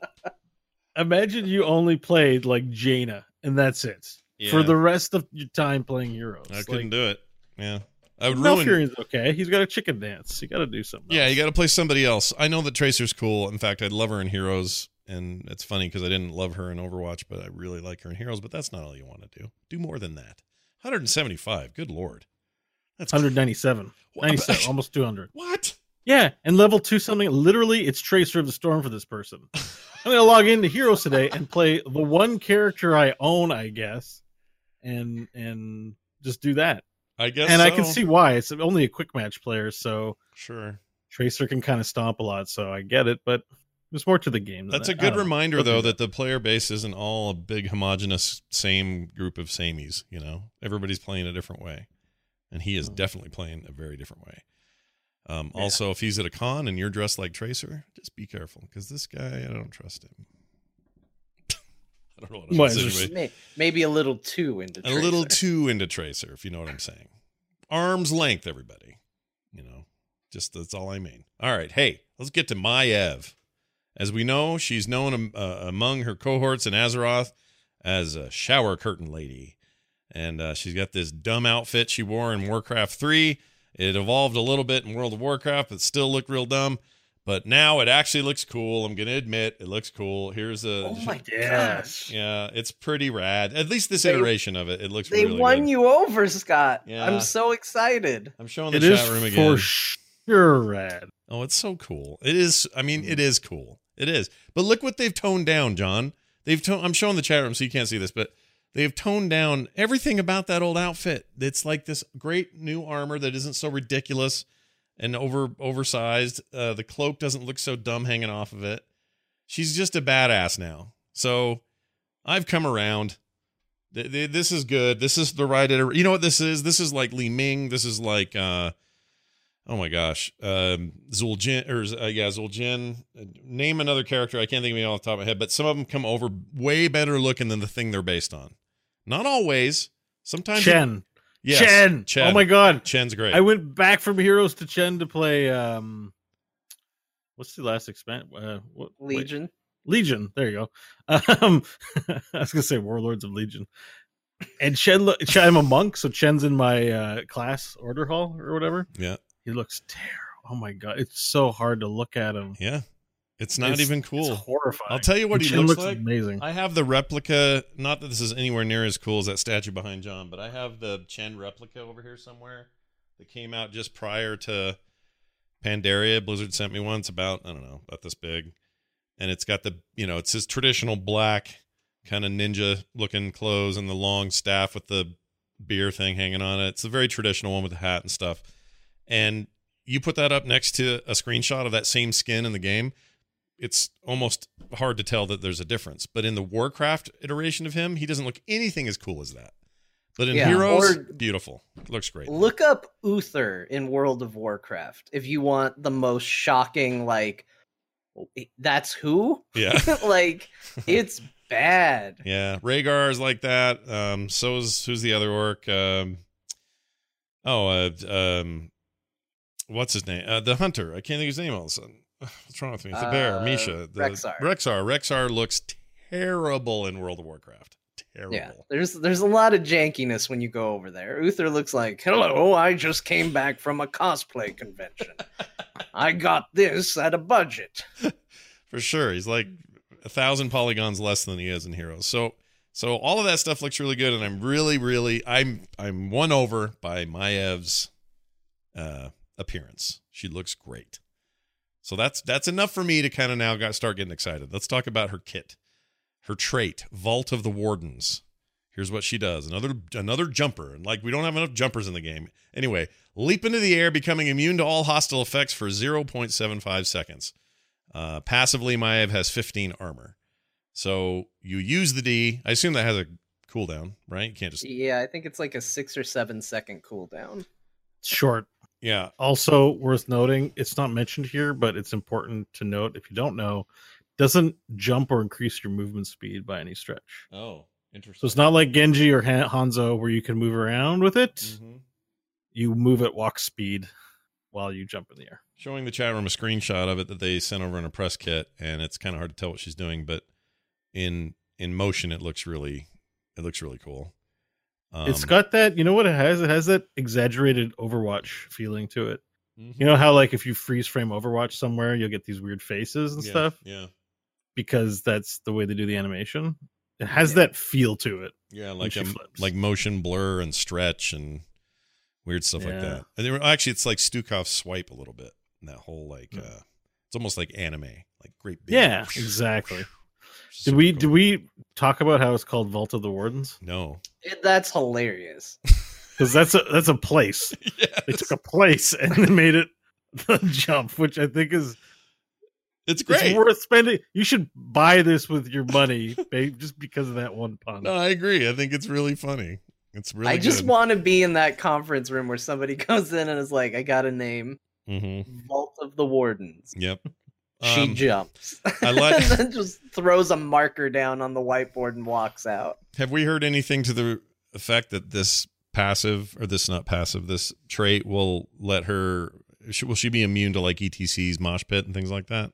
imagine you only played like Jaina, and that's it for the rest of your time playing heroes. I couldn't do it. Yeah, I would Malfurion's ruin. okay. He's got a chicken dance. You got to do something. Yeah, else. you got to play somebody else. I know that Tracer's cool. In fact, I'd love her in Heroes, and it's funny because I didn't love her in Overwatch, but I really like her in Heroes. But that's not all you want to do. Do more than that. 175. Good lord. That's 197, What? 97, almost 200. What? Yeah, and level two something. Literally, it's Tracer of the Storm for this person. I'm gonna log into Heroes today and play the one character I own, I guess, and and just do that. I guess. and I can see why. It's only a quick match player, so Sure. Tracer can kind of stomp a lot. So I get it, but there's more to the game. Than That's a that. I good don't know. reminder, though, that the player base isn't all a big homogenous same group of samies. You know, everybody's playing a different way, and he is Hmm. definitely playing a very different way. Um, Yeah. Also, if he's at a con and you're dressed like Tracer, just be careful because this guy, I don't trust him. I don't know what I'm What, insinuating. May- Maybe a little too into a little Tracer. too into Tracer, if you know what I'm saying. Arm's length, everybody. You know, just that's all I mean. All right, hey, let's get to Maiev. As we know, she's known um, uh, among her cohorts in Azeroth as a shower curtain lady, and uh, she's got this dumb outfit she wore in Warcraft Three. It evolved a little bit in World of Warcraft, but still looked real dumb. But now it actually looks cool. I'm gonna admit it looks cool. Here's a Oh my gosh. yeah, it's pretty rad. At least this They- iteration of it, it looks They really won good. you over, Scott. Yeah. I'm so excited. I'm showing the It is chat room again. for sure rad. Oh, it's so cool. It is. I mean, Mm. it is cool. It is. But look what they've toned down, John. They've. I'm showing the chat room so you can't see this, but they've toned down everything about that old outfit. It's like this great new armor that isn't so ridiculous and over oversized. Uh, the cloak doesn't look so dumb hanging off of it. She's just a badass now. So I've come around. Th- th- This is good. This is the right. You know what this is? This is like Li Ming. This is like. uh Oh my gosh, um, Zul'jin or uh, yeah, Zul'jin. Name another character. I can't think of it off the top of my head, but some of them come over way better looking than the thing they're based on. Not always. Sometimes. Chen. Yes, Chen. Chen. Oh my god. Chen's great. I went back from Heroes to Chen to play um what's the last expand uh what wait. Legion. Legion. There you go. Um I was gonna say Warlords of Legion. And Chen, look, Chen I'm a monk, so Chen's in my uh class order hall or whatever. yeah, He looks terrible. Oh my god, it's so hard to look at him. yeah. It's not It's- even It's cool. horrifying. I'll tell you what he looks looks like. amazing. I have the replica. Not that this is anywhere near as cool as that statue behind John, but I have the Chen replica over here somewhere that came out just prior to Pandaria. Blizzard sent me one. It's about I don't know about this big, and it's got the you know it's his traditional black kind of ninja looking clothes and the long staff with the beer thing hanging on it. It's a very traditional one with the hat and stuff. And you put that up next to a screenshot of that same skin in the game, it's almost hard to tell that there's a difference. But in the Warcraft iteration of him, he doesn't look anything as cool as that. But in Yeah, Heroes, or- beautiful. Looks great. Look up Uther in World of Warcraft if you want the most shocking, like, that's who? Yeah. like, it's bad. Yeah, Rehgar is like that. Um, so is who's the other orc? Um, oh, uh, um, what's his name? Uh, the hunter. I can't think of his name all of a sudden. What's wrong with me? It's the bear, Uh, Misha. The, Rexxar. Rexxar. Rexxar looks terrible in World of Warcraft. Terrible. Yeah, there's there's a lot of jankiness when you go over there. Uther looks like, "Hello, I just came back from a cosplay convention. I got this at a budget." for sure. He's like a thousand polygons less than he is in Heroes. So so all of that stuff looks really good, and I'm really, really I'm I'm won over by Maiev's uh appearance. She looks great. So that's that's enough for me to kind of now got start getting excited. Let's talk about her kit. Her trait, Vault of the Wardens. Here's what she does. Another another jumper. And like we don't have enough jumpers in the game. Anyway, leap into the air, becoming immune to all hostile effects for 0.75 seconds. Uh, passively, Maiev has 15 armor. So you use the D. I assume that has a cooldown, right? You can't just Yeah, I think it's like a six or seven second cooldown. Short. Yeah. Also worth noting, it's not mentioned here, but it's important to note if you don't know, doesn't jump or increase your movement speed by any stretch. Oh, interesting. So it's not like Genji or Han- Hanzo where you can move around with it. Mhm. You move at walk speed while you jump in the air. Showing the chat room a screenshot of it that they sent over in a press kit, and it's kind of hard to tell what she's doing, but in in motion, it looks really it looks really cool. Um, it's got that, you know what it has? It has that exaggerated Overwatch feeling to it. mhm. You know how like if you freeze frame Overwatch somewhere, you'll get these weird faces and Yeah, stuff Yeah, because that's the way they do the animation. It has Yeah. that feel to it. yeah, like um, like motion blur and stretch and weird stuff like that. And they were, actually, it's like Stukov's swipe a little bit. and That whole like Mm. uh, it's almost like anime, like great. Big, Yeah, exactly. Super Did we cool. did we talk about how it's called Vault of the Wardens? No. It, that's hilarious. Because that's a that's a place. yes. They took a place and they made it the jump, which I think is It's it's great. worth spending. You should buy this with your money, babe, just because of that one pun. No, I agree. I think it's really funny. It's really. I just want to be in that conference room where somebody goes in and is like, "I got a name, Mm-hmm. Vault of the Wardens." Yep. She Um, jumps. I like- and then just throws a marker down on the whiteboard and walks out. Have we heard anything to the effect that this passive or this not passive this trait will let her will she be immune to like ETC's mosh pit and things like that?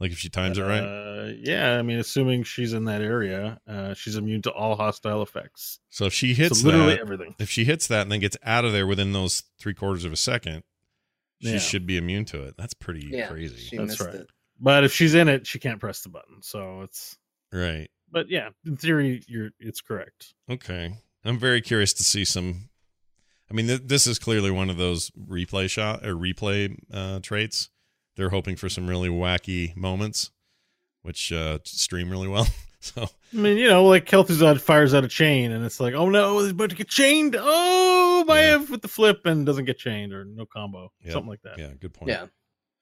Like if she times it right? Uh, yeah, I mean, assuming she's in that area, uh, she's immune to all hostile effects. So if she hits so literally that, everything. if she hits that and then gets out of there within those three quarters of a second, she Yeah. should be immune to it. That's pretty Yeah, crazy. she That's right. it. But if she's in it, she can't press the button. So it's. Right. But yeah, in theory, you're it's correct. Okay. I'm very curious to see some. I mean, th- this is clearly one of those replay shot or replay uh, traits. They're hoping for some really wacky moments, which uh, stream really well. so I mean, you know, like Kel'Thuzad fires out a chain, and it's like, oh no, he's about to get chained. Oh, my Yeah. F with the flip, and doesn't get chained or no combo, Yeah. something like that. yeah, good point. Yeah.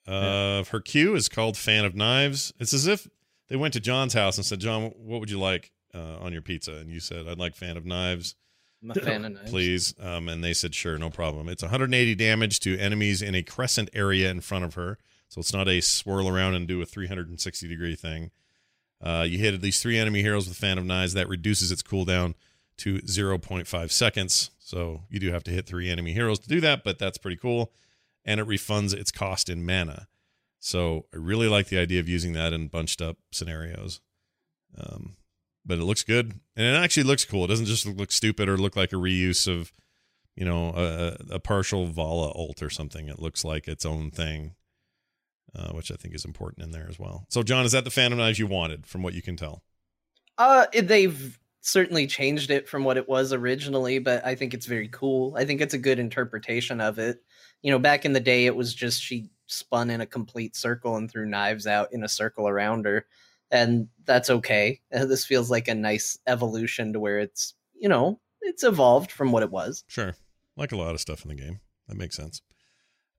Uh, her Q is called Fan of Knives. It's as if they went to John's house and said, "John, what would you like uh, on your pizza?" And you said, "I'd like Fan of Knives." I'm a fan of knives. please. Um, and they said, sure, no problem. It's 180 damage to enemies in a crescent area in front of her. So it's not a swirl around and do a 360 degree thing. Uh, you hit at least three enemy heroes with Fan of Knives. That reduces its cooldown to 0.5 seconds. So you do have to hit three enemy heroes to do that, but that's pretty cool. And it refunds its cost in mana. So I really like the idea of using that in bunched up scenarios. Um, but it looks good and it actually looks cool. It doesn't just look stupid or look like a reuse of, you know, a, a partial Valla ult or something. It looks like its own thing, uh, which I think is important in there as well. So, John, is that the Phantom Knives you wanted, from what you can tell? Uh, they've certainly changed it from what it was originally, but I think it's very cool. I think it's a good interpretation of it. You know, back in the day, it was just she spun in a complete circle and threw knives out in a circle around her, and that's okay. Uh, This feels like a nice evolution to where it's, you know, it's evolved from what it was. Sure, like a lot of stuff in the game. That makes sense.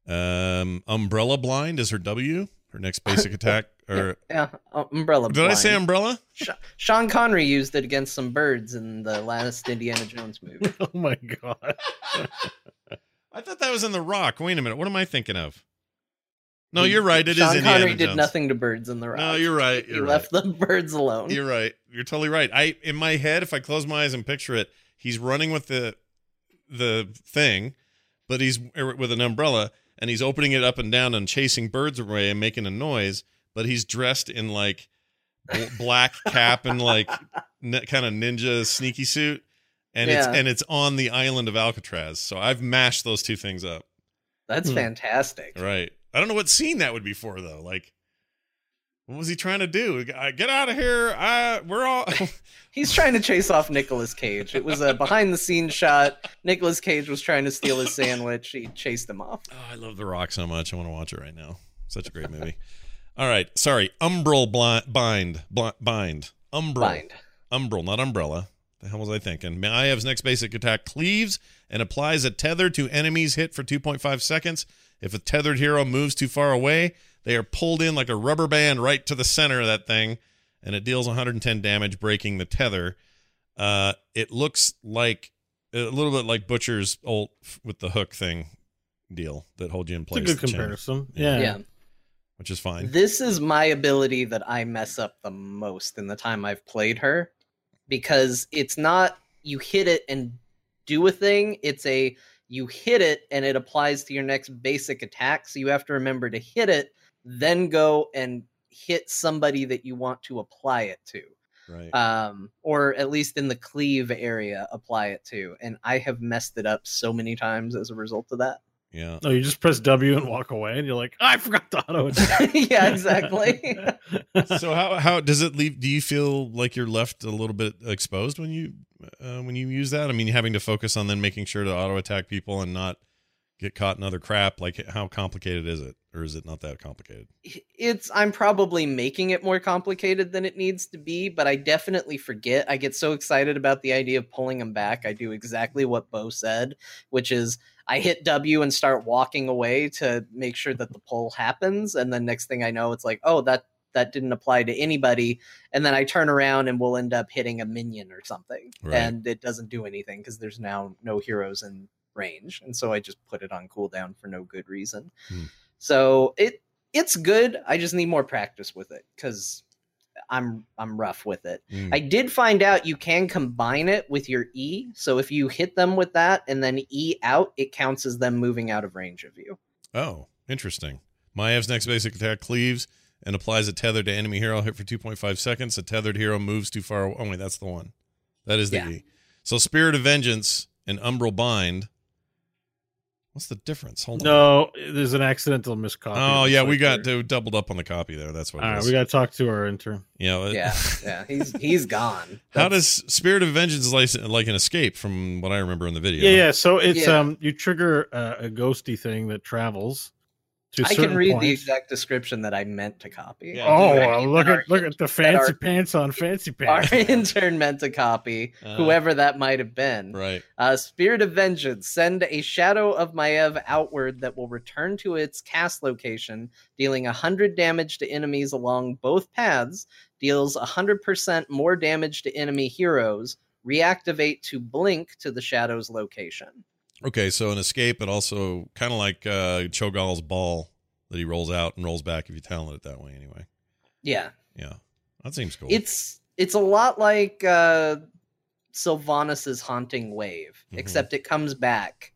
Um, Umbrella Blind is her W. Her next basic attack, or Yeah, uh, umbrella. did I say. Umbrella? Sh- Sean Connery used it against some birds in the last Indiana Jones movie. Oh my god. I thought that was in The Rock. Wait a minute, what am I thinking of? No, you're right. It is Sean Indiana Connery did Jones. nothing to birds in the rock. No, you're right. You're left right. the birds alone. You're right. You're totally right. I in my head, if I close my eyes and picture it, he's running with the the thing, but he's er, with an umbrella and he's opening it up and down and chasing birds away and making a noise. But he's dressed in like black cap and like n- kind of ninja sneaky suit, and it's and it's on the island of Alcatraz. So I've mashed those two things up. That's Hmm. fantastic. Right. I don't know what scene that would be for though. Like, what was he trying to do? Uh, get out of here! I we're all. He's trying to chase off Nicolas Cage. It was a behind the scenes shot. Nicolas Cage was trying to steal his sandwich. He chased him off. Oh, I love The Rock so much. I want to watch it right now. Such a great movie. All right. Sorry. Umbral blind, bind. Bl- bind. Umbral. Bind. Umbral, not umbrella. The hell was I thinking? Maiev's next basic attack cleaves and applies a tether to enemies hit for 2.5 seconds. If a tethered hero moves too far away, they are pulled in like a rubber band right to the center of that thing, and it deals 110 damage, breaking the tether. Uh, it looks like a little bit like Butcher's ult with the hook thing deal that holds you in place. It's a place. good comparison. Yeah. Yeah. Yeah. which is fine. This is my ability that I mess up the most in the time I've played her because it's not you hit it and do a thing, it's a you hit it and it applies to your next basic attack. So you have to remember to hit it, then go and hit somebody that you want to apply it to. right. Um, or at least in the cleave area, apply it to. And I have messed it up so many times as a result of that. yeah. No, you just press W and walk away, and you're like, oh, I forgot to auto attack. yeah, exactly. so how how does it leave? Do you feel like you're left a little bit exposed when you uh, when you use that? I mean, having to focus on then making sure to auto attack people and not get caught in other crap. Like, how complicated is it, or is it not that complicated? it's I'm probably making it more complicated than it needs to be, but I definitely forget. I get so excited about the idea of pulling them back. I do exactly what Bo said, which is I hit W and start walking away to make sure that the pull happens, and then next thing I know, it's like, oh, that that didn't apply to anybody, and then I turn around and we'll end up hitting a minion or something, Right. and it doesn't do anything because there's now no heroes in range, and so I just put it on cooldown for no good reason. Hmm. So it it's good. I just need more practice with it because I'm I'm rough with it. Mm. I did find out you can combine it with your E. So if you hit them with that and then E out, it counts as them moving out of range of you. Oh, interesting. Maiev's next basic attack cleaves and applies a tether to enemy hero. Hit for 2.5 seconds. A tethered hero moves too far. away. Oh, wait, that's the one. That is the Yeah. E. So Spirit of Vengeance and Umbral Bind. What's the difference? Hold on. No, there's an accidental miscopy. Oh, yeah, looks we got there. to doubled up on the copy there. That's what All it right, is. we got to talk to our intern. you know, it- Yeah, yeah. He's he's gone. How does Spirit of Vengeance like, like an escape from what I remember in the video? Yeah, yeah. So it's Yeah. um, you trigger uh, a ghosty thing that travels. To a I can certain read the exact description that I meant to copy. Yeah, Oh, well, look at look at the fancy our- pants on fancy pants. Our intern meant to copy Uh, whoever that might have been. Right. Uh, Spirit of Vengeance. Send a shadow of Maiev outward that will return to its cast location, dealing 100 damage to enemies along both paths, deals 100% more damage to enemy heroes, reactivate to blink to the shadow's location. Okay, so an escape, but also kind of like uh, Cho'Gall's ball that he rolls out and rolls back if you talent it that way. Anyway, Yeah. yeah, that seems cool. It's it's a lot like uh Sylvanas' haunting wave, Mhm. except it comes back.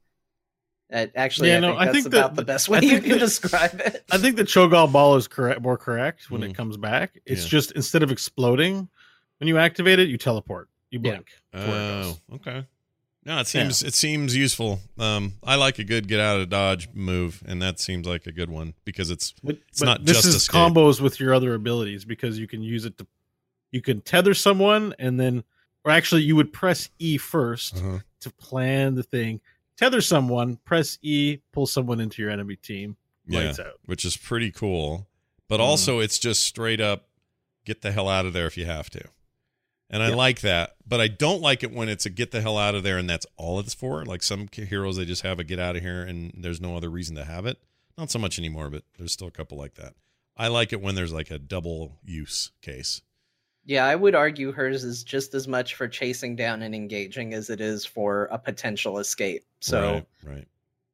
Uh, actually, Yeah, I no, think I that's think that- about the best way you can that- describe it. I think the Cho'Gall ball is correct, more correct when Mm. it comes back. It's Yeah. just instead of exploding, when you activate it, you teleport. You blink. That's where it Oh, okay. No, it seems it seems useful. Um, I like a good get out of dodge move, and that seems like a good one because it's But, It's but not this just is escape. combos with your other abilities because you can use it to you can tether someone and then or actually you would press E 1st Uh-huh. to plan the thing. Tether someone, press E, pull someone into your enemy team. yeah, Lights out. which is pretty cool. But Mhm. also, it's just straight up get the hell out of there if you have to. And I Yeah. like that, but I don't like it when it's a get the hell out of there and that's all it's for. Like some heroes, they just have a get out of here and there's no other reason to have it. Not so much anymore, but there's still a couple like that. I like it when there's like a double use case. Yeah, I would argue hers is just as much for chasing down and engaging as it is for a potential escape. So right, right.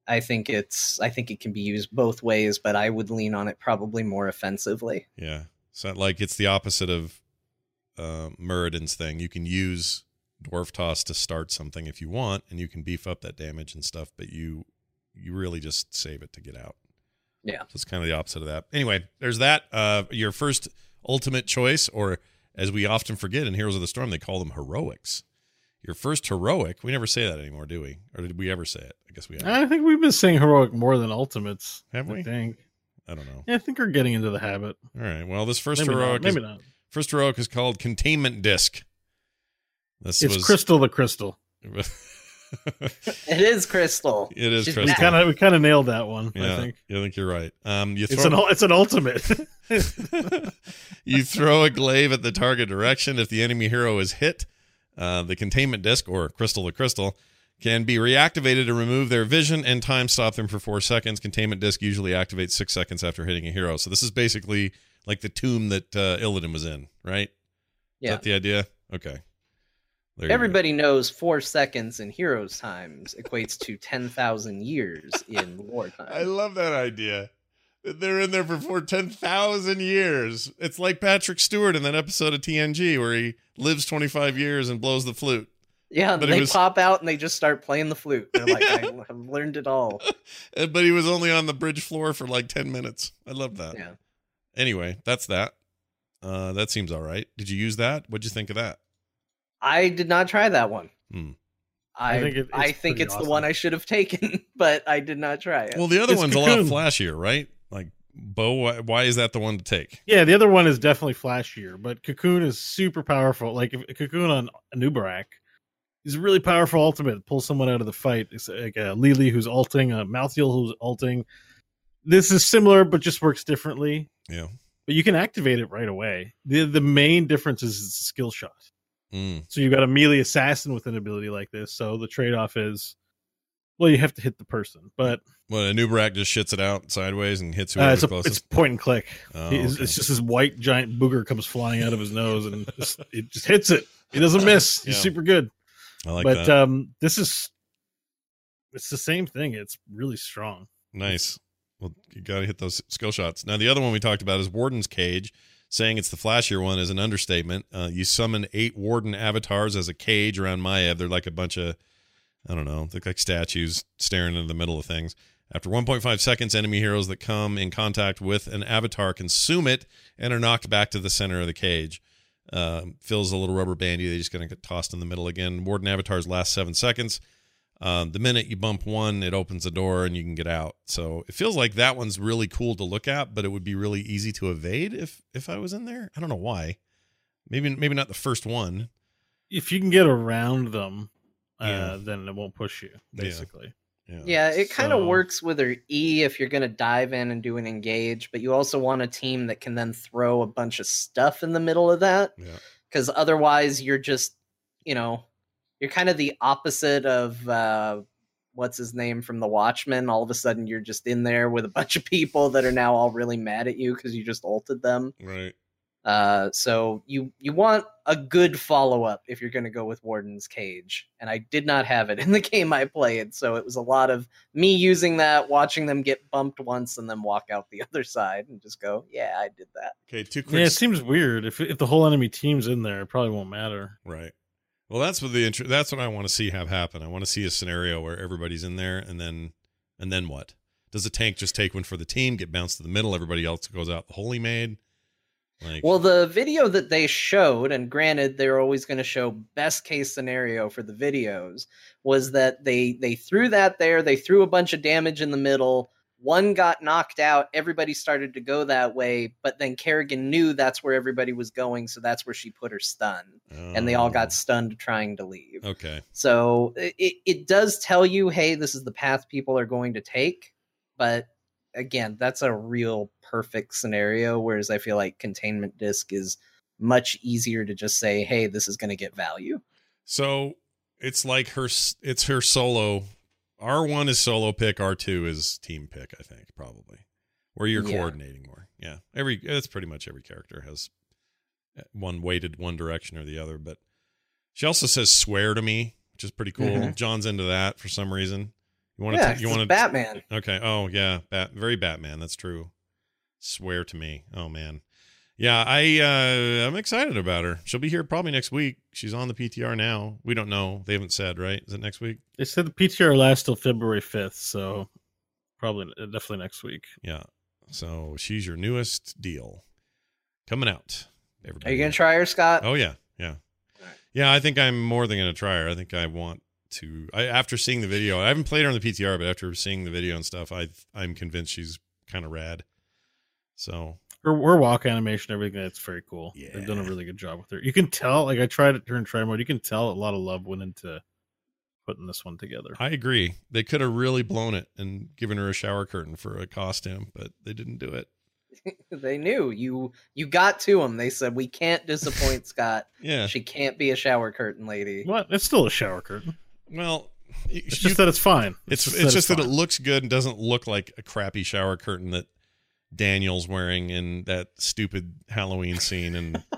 I think it's I think it can be used both ways, but I would lean on it probably more offensively. Yeah. So like it's the opposite of uh Muradin's thing. You can use Dwarf Toss to start something if you want, and you can beef up that damage and stuff, but you you really just save it to get out. Yeah. So it's kind of the opposite of that. Anyway, there's that. Uh your first ultimate choice, or as we often forget in Heroes of the Storm, they call them heroics. Your first heroic, we never say that anymore, do we? Or did we ever say it? I guess we have. I think we've been saying heroic more than ultimates. Have I we? think. I don't know. Yeah, I think we're getting into the habit. All right. Well, this first Maybe heroic not. is, Maybe not. First heroic is called Containment Disc. This It's was Crystal the Crystal. It is Crystal. It is She's Crystal. We kind of we kind of nailed that one. yeah, I think I think you're right. Um, you it's an it's an ultimate. you throw a glaive at the target direction. If the enemy hero is hit, uh, the containment disc or crystal to crystal can be reactivated to remove their vision and time stop them for four seconds. Containment disc usually activates six seconds after hitting a hero. So this is basically like the tomb that uh, Illidan was in, right? Is Yeah. that the idea? Okay. There. Everybody knows four seconds in heroes times equates to ten thousand years in wartime. I love that idea. They're in there for, for 10,000 years. It's like Patrick Stewart in that episode of TNG where he lives 25 years and blows the flute. yeah, but they was- pop out and they just start playing the flute. They're like, I have learned it all. Uh, But he was only on the bridge floor for like 10 minutes. I love that. Yeah. Anyway, that's that. Uh, that seems all right. Did you use that? What'd you think of that? I did not try that one. Hmm. I I think, think it- I it's think pretty it's the awesome. one I should have taken, but I did not try it. Well, the other It's one's a lot Cocoon. flashier, right? Like, Bo, why, why is that the one to take? yeah, the other one is definitely flashier, but Cocoon is super powerful. Like if Cocoon on Anub'arak is a really powerful ultimate. Pulls someone out of the fight. It's like a Li Li who's ulting, a Malthael who's ulting. This is similar, but just works differently. Yeah. But you can activate it right away. the The main difference is it's a skill shot. Mm. So you've got a melee assassin with an ability like this. So the trade off is, well, you have to hit the person, but Well, Anub'arak just shits it out sideways and hits uh, whoever's it's, a, it's point and click. Oh, It's- okay. It's just this white giant booger comes flying out of his nose and just, it just hits it. He doesn't miss. He's Yeah. super good. I like but that. um, this is it's the same thing. It's really strong. Nice. Well, you got to hit those skill shots. Now, the other one we talked about is Warden's Cage. Saying it's the flashier one is an understatement. Uh, you summon eight Warden avatars as a cage around Maiev. They're like a bunch of, I don't know, look like statues staring into the middle of things. After 1.5 seconds, enemy heroes that come in contact with an avatar consume it and are knocked back to the center of the cage. Uh, fills a little rubber bandy. They're just gonna get tossed in the middle again. Warden avatars last seven seconds. Um, the minute you bump one, it opens the door and you can get out. So it feels like that one's really cool to look at, but it would be really easy to evade if if I was in there. I don't know why. Maybe maybe not the first one. If you can get around them, uh, Yeah. then it won't push you. Basically, Yeah. Yeah, it kind of So- works with her E if you're going to dive in and do an engage, but you also want a team that can then throw a bunch of stuff in the middle of that. Yeah. Because otherwise, you're just, you know, you're kind of the opposite of uh, what's his name from The Watchmen. All of a sudden, you're just in there with a bunch of people that are now all really mad at you because you just ulted them. Right. Uh, so you you want a good follow up if you're going to go with Warden's Cage, and I did not have it in the game I played, so it was a lot of me using that, watching them get bumped once, and then walk out the other side and just go, "Yeah, I did that." Okay, two quick yeah, it seems weird. If if the whole enemy team's in there, it probably won't matter. Right. Well, that's what the intro. That's what I want to see have happen. I want to see a scenario where everybody's in there, and then, and then what? Does the tank just take one for the team, get bounced to the middle, everybody else goes out the holy maid? Like, Well, the video that they showed, and granted, they're always going to show best case scenario for the videos, was that they they threw that there. They threw a bunch of damage in the middle. One got knocked out. Everybody started to go that way, but then Kerrigan knew that's where everybody was going, so that's where she put her stun, and they all Oh. got stunned trying to leave. okay. So it, it does tell you, hey, this is the path people are going to take. But again, that's a real perfect scenario. Whereas I feel like containment disc is much easier to just say, hey, this is going to get value. So it's like her. It's her solo. R one is solo pick. R two is team pick. I think probably where you're Yeah. coordinating more. Yeah. Every that's pretty much every character has uh, one weighted one direction or the other. But she also says "swear to me," which is pretty cool. Mhm. John's into that for some reason. You want yeah, to? You want to? Batman. Okay. Oh yeah, Bat. Very Batman. That's true. Swear to me. Oh man. Yeah, I uh I'm excited about her. She'll be here probably next week. She's on the PTR now. We don't know. They haven't said, right? Is it next week? They said the PTR lasts till February fifth, so probably uh, definitely next week. Yeah. So she's your newest deal coming out. Are you going to try her, Scott? Oh yeah, yeah, yeah. I think I'm more than gonna try her. I think I want to. I after seeing the video, I haven't played her on the PTR, but after seeing the video and stuff, I I'm convinced she's kind of rad. So Her, her walk animation, everything that's very cool. They've done a really good job with her. You can tell, like I tried it during try mode. You can tell a lot of love went into putting this one together. I agree. They could have really blown it and given her a shower curtain for a costume, but they didn't do it. they knew you. You got to them. They said we can't disappoint Scott. Yeah. She can't be a shower curtain lady. What? It's still a shower curtain. Well, It's just that it's fine. It's it's just, that, fine. it looks good and doesn't look like a crappy shower curtain that Daniel's wearing in that stupid Halloween scene and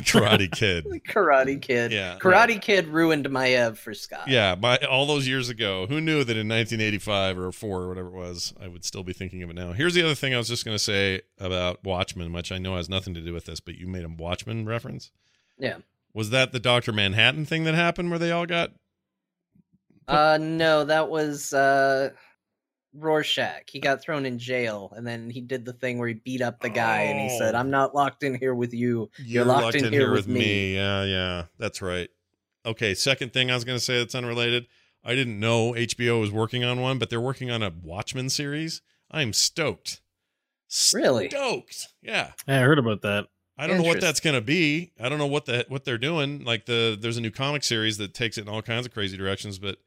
Karate Kid. Karate Kid. Yeah, Karate Kid ruined my Ev for Scott. Yeah, my all those years ago, who knew that in 1985 or 4 or whatever it was, I would still be thinking of it now. Here's the other thing I was just going to say about Watchmen, which I know has nothing to do with this, but you made a Watchmen reference. Yeah. Was that the Dr. Manhattan thing that happened where they all got Uh no, that was uh Rorschach. He got thrown in jail and then he did the thing where he beat up the guy and he said, Oh. I'm not locked in here with you. You're, locked, in, here, with me. Yeah, yeah, that's right. Okay, second thing I was going to say that's unrelated. I didn't know HBO was working on one, but they're working on a Watchmen series. I'm stoked. Really? Stoked. Yeah. Yeah, I heard about that. I don't know what that's going to be. I don't know what the what they're doing. Like the there's a new comic series that takes it in all kinds of crazy directions, but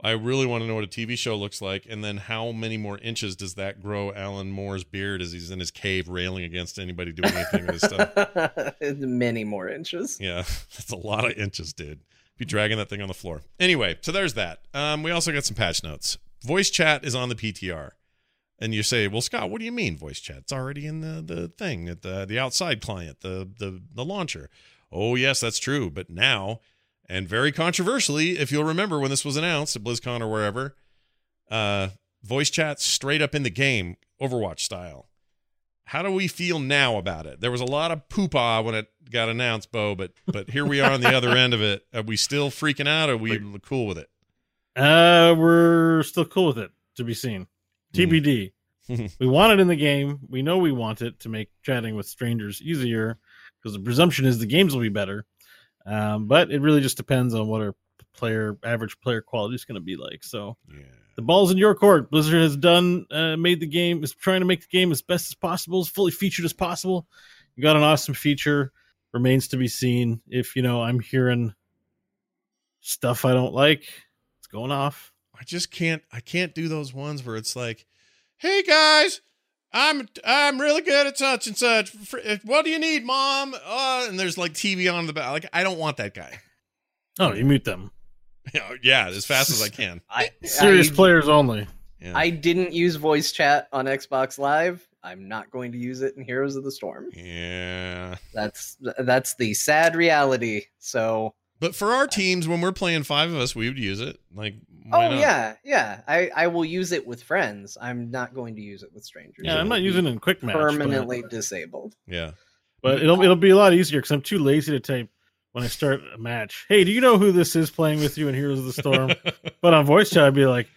I really want to know what a TV show looks like, and then how many more inches does that grow Alan Moore's beard as he's in his cave railing against anybody doing anything with his stuff? Many more inches. Yeah, that's a lot of inches, dude. Be dragging that thing on the floor. Anyway, so there's that. Um, we also got some patch notes. Voice chat is on the PTR, and you say, "Well, Scott, what do you mean voice chat? It's already in the the thing at the the outside client, the the the launcher." Oh yes, that's true. But now, and very controversially, if you'll remember when this was announced at BlizzCon or wherever, uh, voice chat straight up in the game, Overwatch style. How do we feel now about it? There was a lot of poopa when it got announced, Bo, but but here we are on the other end of it. Are we still freaking out? Or are we cool with it? Uh, we're still cool with it. To be seen. TBD. we want it in the game. We know we want it to make chatting with strangers easier because the presumption is the games will be better. Um, but it really just depends on what our player average player quality is going to be like. So yeah. the ball's in your court. Blizzard has done uh, made the game is trying to make the game as best as possible, as fully featured as possible. You got an awesome feature. Remains to be seen if you know I'm hearing stuff I don't like. It's going off. I just can't I can't do those ones where it's like, "Hey guys, I'm I'm really good at such and such. What do you need, mom?" Uh, and there's like TV on the back. Like I don't want that guy. Oh, you mute them. yeah, as fast as I can. I, Serious I, players only. Yeah. I didn't use voice chat on Xbox Live. I'm not going to use it in Heroes of the Storm. Yeah. That's that's the sad reality. So But for our teams, when we're playing five of us, we would use it. Like, oh not? yeah, yeah. I I will use it with friends. I'm not going to use it with strangers. Yeah, It I'm not using it in quick match. but- permanently disabled. yeah. But it'll it'll be a lot easier because I'm too lazy to type when I start a match. Hey, do you know who this is playing with you in Heroes of the Storm? but on voice chat, I'd be like,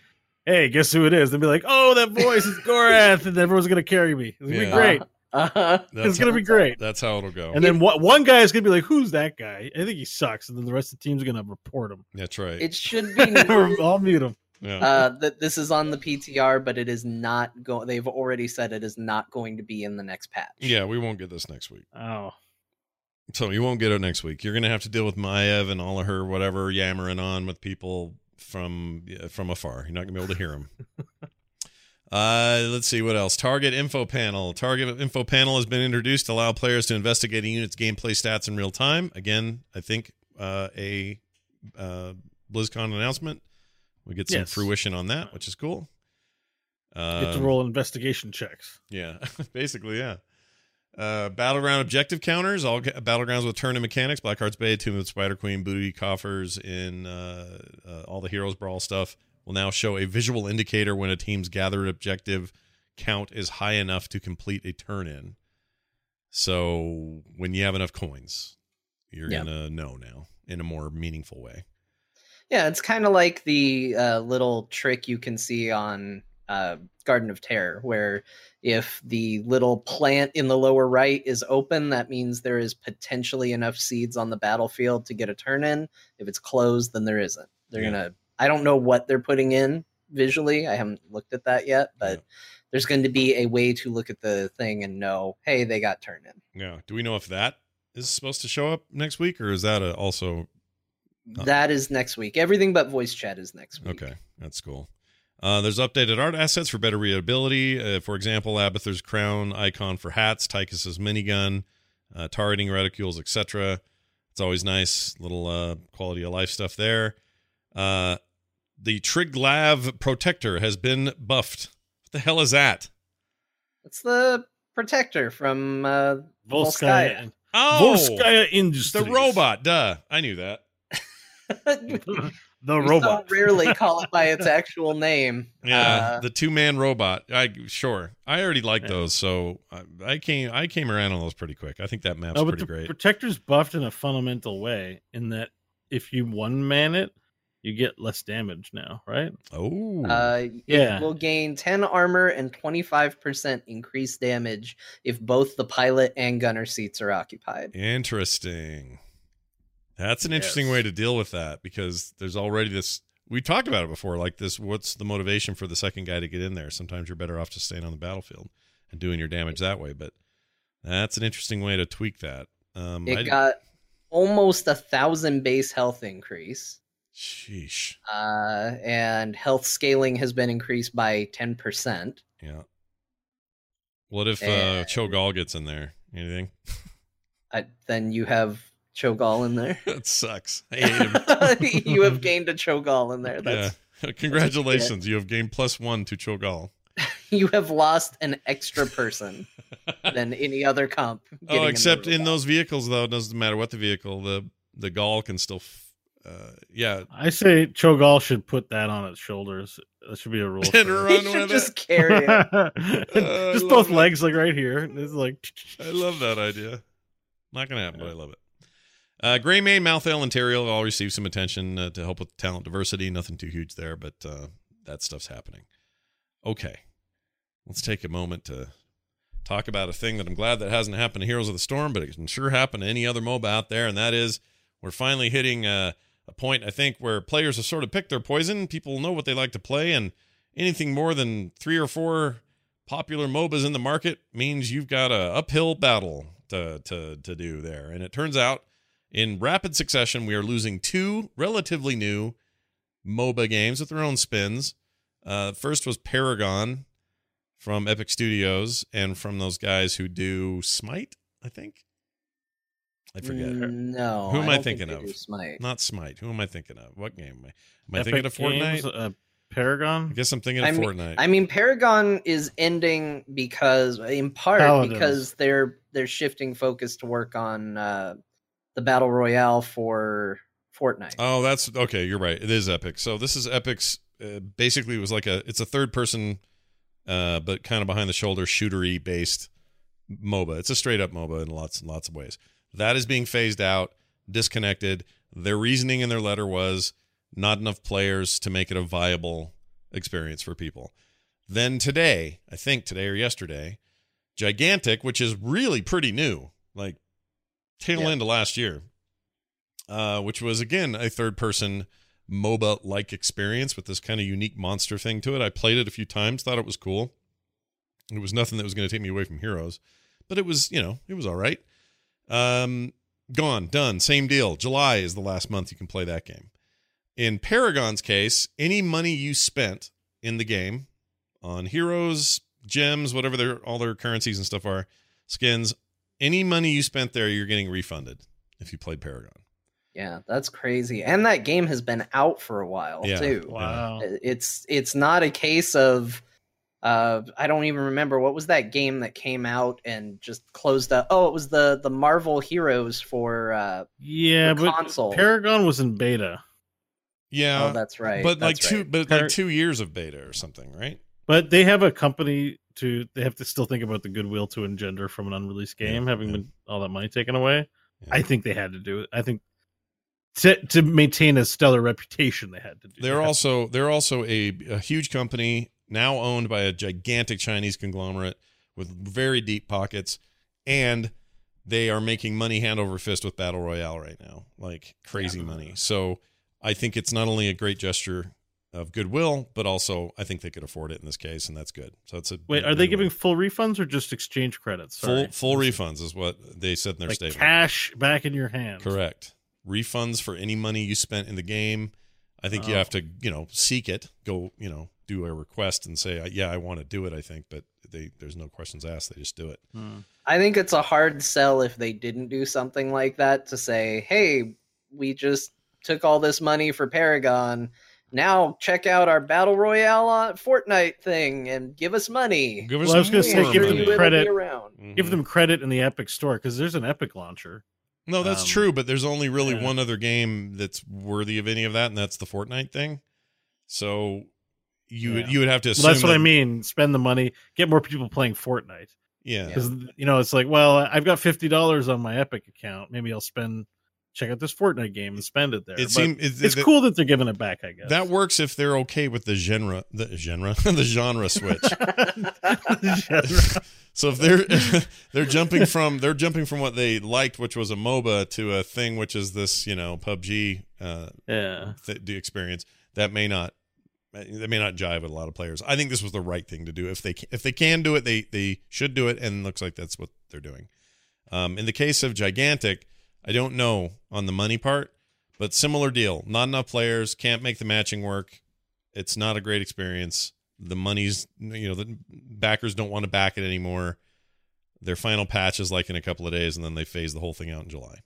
Hey, guess who it is? They'd be like, Oh, that voice is Gorath, and everyone's gonna carry me. It's gonna Yeah. be great. Uh-huh. That's it's gonna how- be great. That's how it'll go. And then one one guy is gonna be like, Who's that guy? I think he sucks, and then the rest of the team's gonna report him. That's right. It should be I'll mute him. yeah. uh, that this is on the PTR, but it is not going. They've already said it is not going to be in the next patch. yeah, we won't get this next week. Oh. So you won't get it next week. You're gonna have to deal with Maiev and all of her whatever yammering on with people from from afar. You're not gonna be able to hear them. uh, let's see what else. Target info panel. Target info panel has been introduced to allow players to investigate a unit's gameplay stats in real time. Again, I think uh, a uh, BlizzCon announcement. We get some Yes. fruition on that, which is cool. Get to Um, roll investigation checks. yeah, basically, yeah. Uh, battleground objective counters. All ga- battlegrounds with turn and mechanics. Blackheart's Bay, Tomb of the Spider Queen, booty coffers in uh, uh, all the Heroes Brawl stuff will now show a visual indicator when a team's gathered objective count is high enough to complete a turn in. So when you have enough coins, you're Yeah. gonna know now in a more meaningful way. Yeah, it's kind of like the uh, little trick you can see on uh, Garden of Terror, where if the little plant in the lower right is open, that means there is potentially enough seeds on the battlefield to get a turn in. If it's closed, then there isn't. They're Yeah. gonna. I don't know what they're putting in visually. I haven't looked at that yet, but Yeah. there's going to be a way to look at the thing and know, hey, they got turned in. Yeah. Do we know if that is supposed to show up next week, or is that a, also Oh. That is next week. Everything but voice chat is next week. Okay, that's cool. Uh, there's updated art assets for better readability. Uh, for example, Abathur's crown icon for hats, Tychus's minigun, uh, targeting reticules, etc. It's always nice, little uh, quality of life stuff there. The Triglav protector has been buffed. What the hell is that? It's the protector from uh, Volskaya. Volskaya. Oh, Volskaya Industries. the robot. Duh, I knew that. the We robot. so rarely call it by its actual name. Yeah, Uh, the two man robot. I sure. I already like Yeah. those, so I, I came I came around on those pretty quick. I think that map's No, but pretty the great. protector's buffed in a fundamental way in that if you one man it, you get less damage now, right? Oh, uh, Yeah. it will gain 10 armor and 25% increased damage if both the pilot and gunner seats are occupied. interesting. That's an interesting Yes. way to deal with that because there's already this. We talked about it before, like this. What's the motivation for the second guy to get in there? Sometimes you're better off just staying on the battlefield and doing your damage that way. But that's an interesting way to tweak that. Um, It I- got almost a thousand base health increase. Sheesh. Uh, and health scaling has been increased by 10%. Yeah. What if uh, Cho'Gall gets in there? Anything? Uh, then you have Cho'Gall in there. that sucks. I you have gained a Cho'Gall in there. That's yeah. Congratulations, you have gained plus one to Cho'Gall. you have lost an extra person than any other comp. Oh, except in those vehicles though, it doesn't matter what the vehicle, the the Gaul can still f- uh, yeah, I say Cho'Gall should put that on its shoulders. That should be a rule. and for- He run should with just it. carry it. I just both it. legs, like right here. It's like I love that idea. Not gonna happen, but I love it. Uh, Greymane, Malthael, and Tyrael all received some attention uh, to help with talent diversity. Nothing too huge there, but uh, that stuff's happening. Okay, let's take a moment to talk about a thing that I'm glad that hasn't happened to Heroes of the Storm, but it can sure happen to any other MOBA out there, and that is we're finally hitting uh, a point I think where players have sort of picked their poison. People know what they like to play, and anything more than three or four popular MOBAs in the market means you've got a uphill battle to to to do there. And it turns out in rapid succession we are losing two relatively new MOBA games with their own spins. Uh, first was Paragon from Epic Studios and from those guys who do Smite, I think. I forget. No. Who am I don't think thinking of? Smite. Not Smite. Who am I thinking of? What game am I? Am I Epic thinking of Fortnite? Games, uh, Paragon. I guess I'm thinking I of mean- Fortnite. I mean, Paragon is ending because, in part, Paladins. because they're they're shifting focus to work on uh, the battle royale for Fortnite. Oh, that's okay. You're right. It is Epic. So this is Epic's. Uh, basically, it was like a. It's a third person, uh, but kind of behind the shoulder shootery based MOBA. It's a straight up MOBA in lots and lots of ways. That is being phased out, disconnected. Their reasoning in their letter was not enough players to make it a viable experience for people. Then today, I think today or yesterday, Gigantic, which is really pretty new, like tail Yeah. end of last year, uh, which was again a third person MOBA like experience with this kind of unique monster thing to it. I played it a few times, thought it was cool. It was nothing that was going to take me away from Heroes, but it was, you know, it was all right. Um, gone, done, same deal. July is the last month you can play that game. In Paragon's case, any money you spent in the game on heroes, gems, whatever their all their currencies and stuff are, skins, any money you spent there, you're getting refunded if you played Paragon. Yeah, that's crazy. And that game has been out for a while Yeah. too. Wow. It's it's not a case of uh I don't even remember what was that game that came out and just closed up. Oh, it was the the Marvel Heroes for uh Yeah, for but console. Paragon was in beta, Yeah, oh, that's right. but like two, right. but Par- like two years of beta or something, right? but they have a company to. They have to still think about the goodwill to engender from an unreleased game, Yeah, having yeah. been all that money taken away. Yeah. I think they had to do it. I think to to maintain a stellar reputation, they had to do. They're they had- also they're also a, a huge company now owned by a gigantic Chinese conglomerate with very deep pockets, and they are making money hand over fist with battle royale right now, like crazy money. So I think it's not only a great gesture of goodwill, but also I think they could afford it in this case, and that's good. So it's a Wait, are they giving full refunds or just exchange credits? full Sorry. full refunds? Is what they said in their like statement. cash back in your hands. Correct. Refunds for any money you spent in the game. I think you Oh. have to, you know, seek it. Go, you know, do a request and say, "Yeah, I want to do it." I think, but they there's no questions asked. They just do it. Hmm. I think it's a hard sell if they didn't do something like that to say, "Hey, we just took all this money for Paragon. Now check out our battle royale on Fortnite thing and give us money." Give us Well, I was gonna say, give them money. Credit. around. Mhm. Give them credit in the Epic store because there's an Epic launcher. No, that's um, true, but there's only really yeah. one other game that's worthy of any of that, and that's the Fortnite thing. So you would Yeah. you would have to assume Well, that's what that- I mean. Spend the money, get more people playing Fortnite. Yeah. Because you know, it's like, well, I've got fifty dollars on my Epic account. Maybe I'll spend check out this Fortnite game and spend it there. It But seem- it- it's it- cool that they're giving it back. I guess That works if they're okay with the genre, the genre, the genre switch. so if they're they're jumping from they're jumping from what they liked, which was a MOBA, to a thing which is this, you know, PUBG uh, yeah. th- the experience, that may not that may not jive with a lot of players. I think this was the right thing to do. If they can, if they can do it, they they should do it, and it looks like that's what they're doing. Um, in the case of Gigantic, I don't know on the money part, but similar deal. Not enough players, can't make the matching work. It's not a great experience. The money's, you know, the backers don't want to back it anymore. Their final patch is like in a couple of days, and then they phase the whole thing out in July.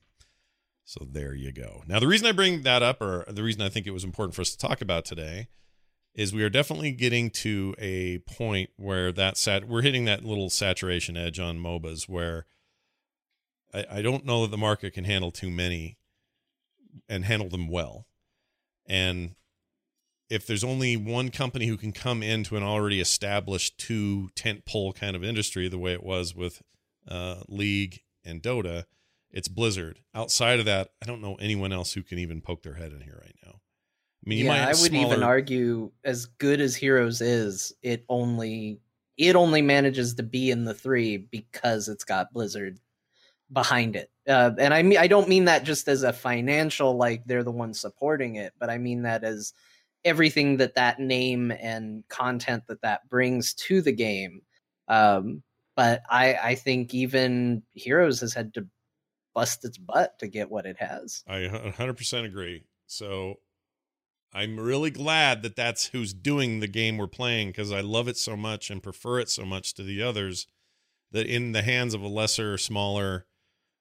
So there you go. Now, the reason I bring that up, or the reason I think it was important for us to talk about today, is we are definitely getting to a point where that sat we're hitting that little saturation edge on MOBAs where I, I don't know that the market can handle too many and handle them well. And if there's only one company who can come into an already established two tent pole kind of industry, the way it was with uh, League and Dota, it's Blizzard. Outside of that, I don't know anyone else who can even poke their head in here right now. I mean, yeah, I would even argue as good as Heroes is, it only it only manages to be in the three because it's got Blizzard behind it. Uh, and I mean, I don't mean that just as a financial, like they're the ones supporting it, but I mean that as everything that that name and content that that brings to the game. Um, but I, I think even Heroes has had to bust its butt to get what it has. I 100% agree. So I'm really glad that that's who's doing the game we're playing because I love it so much and prefer it so much to the others that in the hands of a lesser, smaller,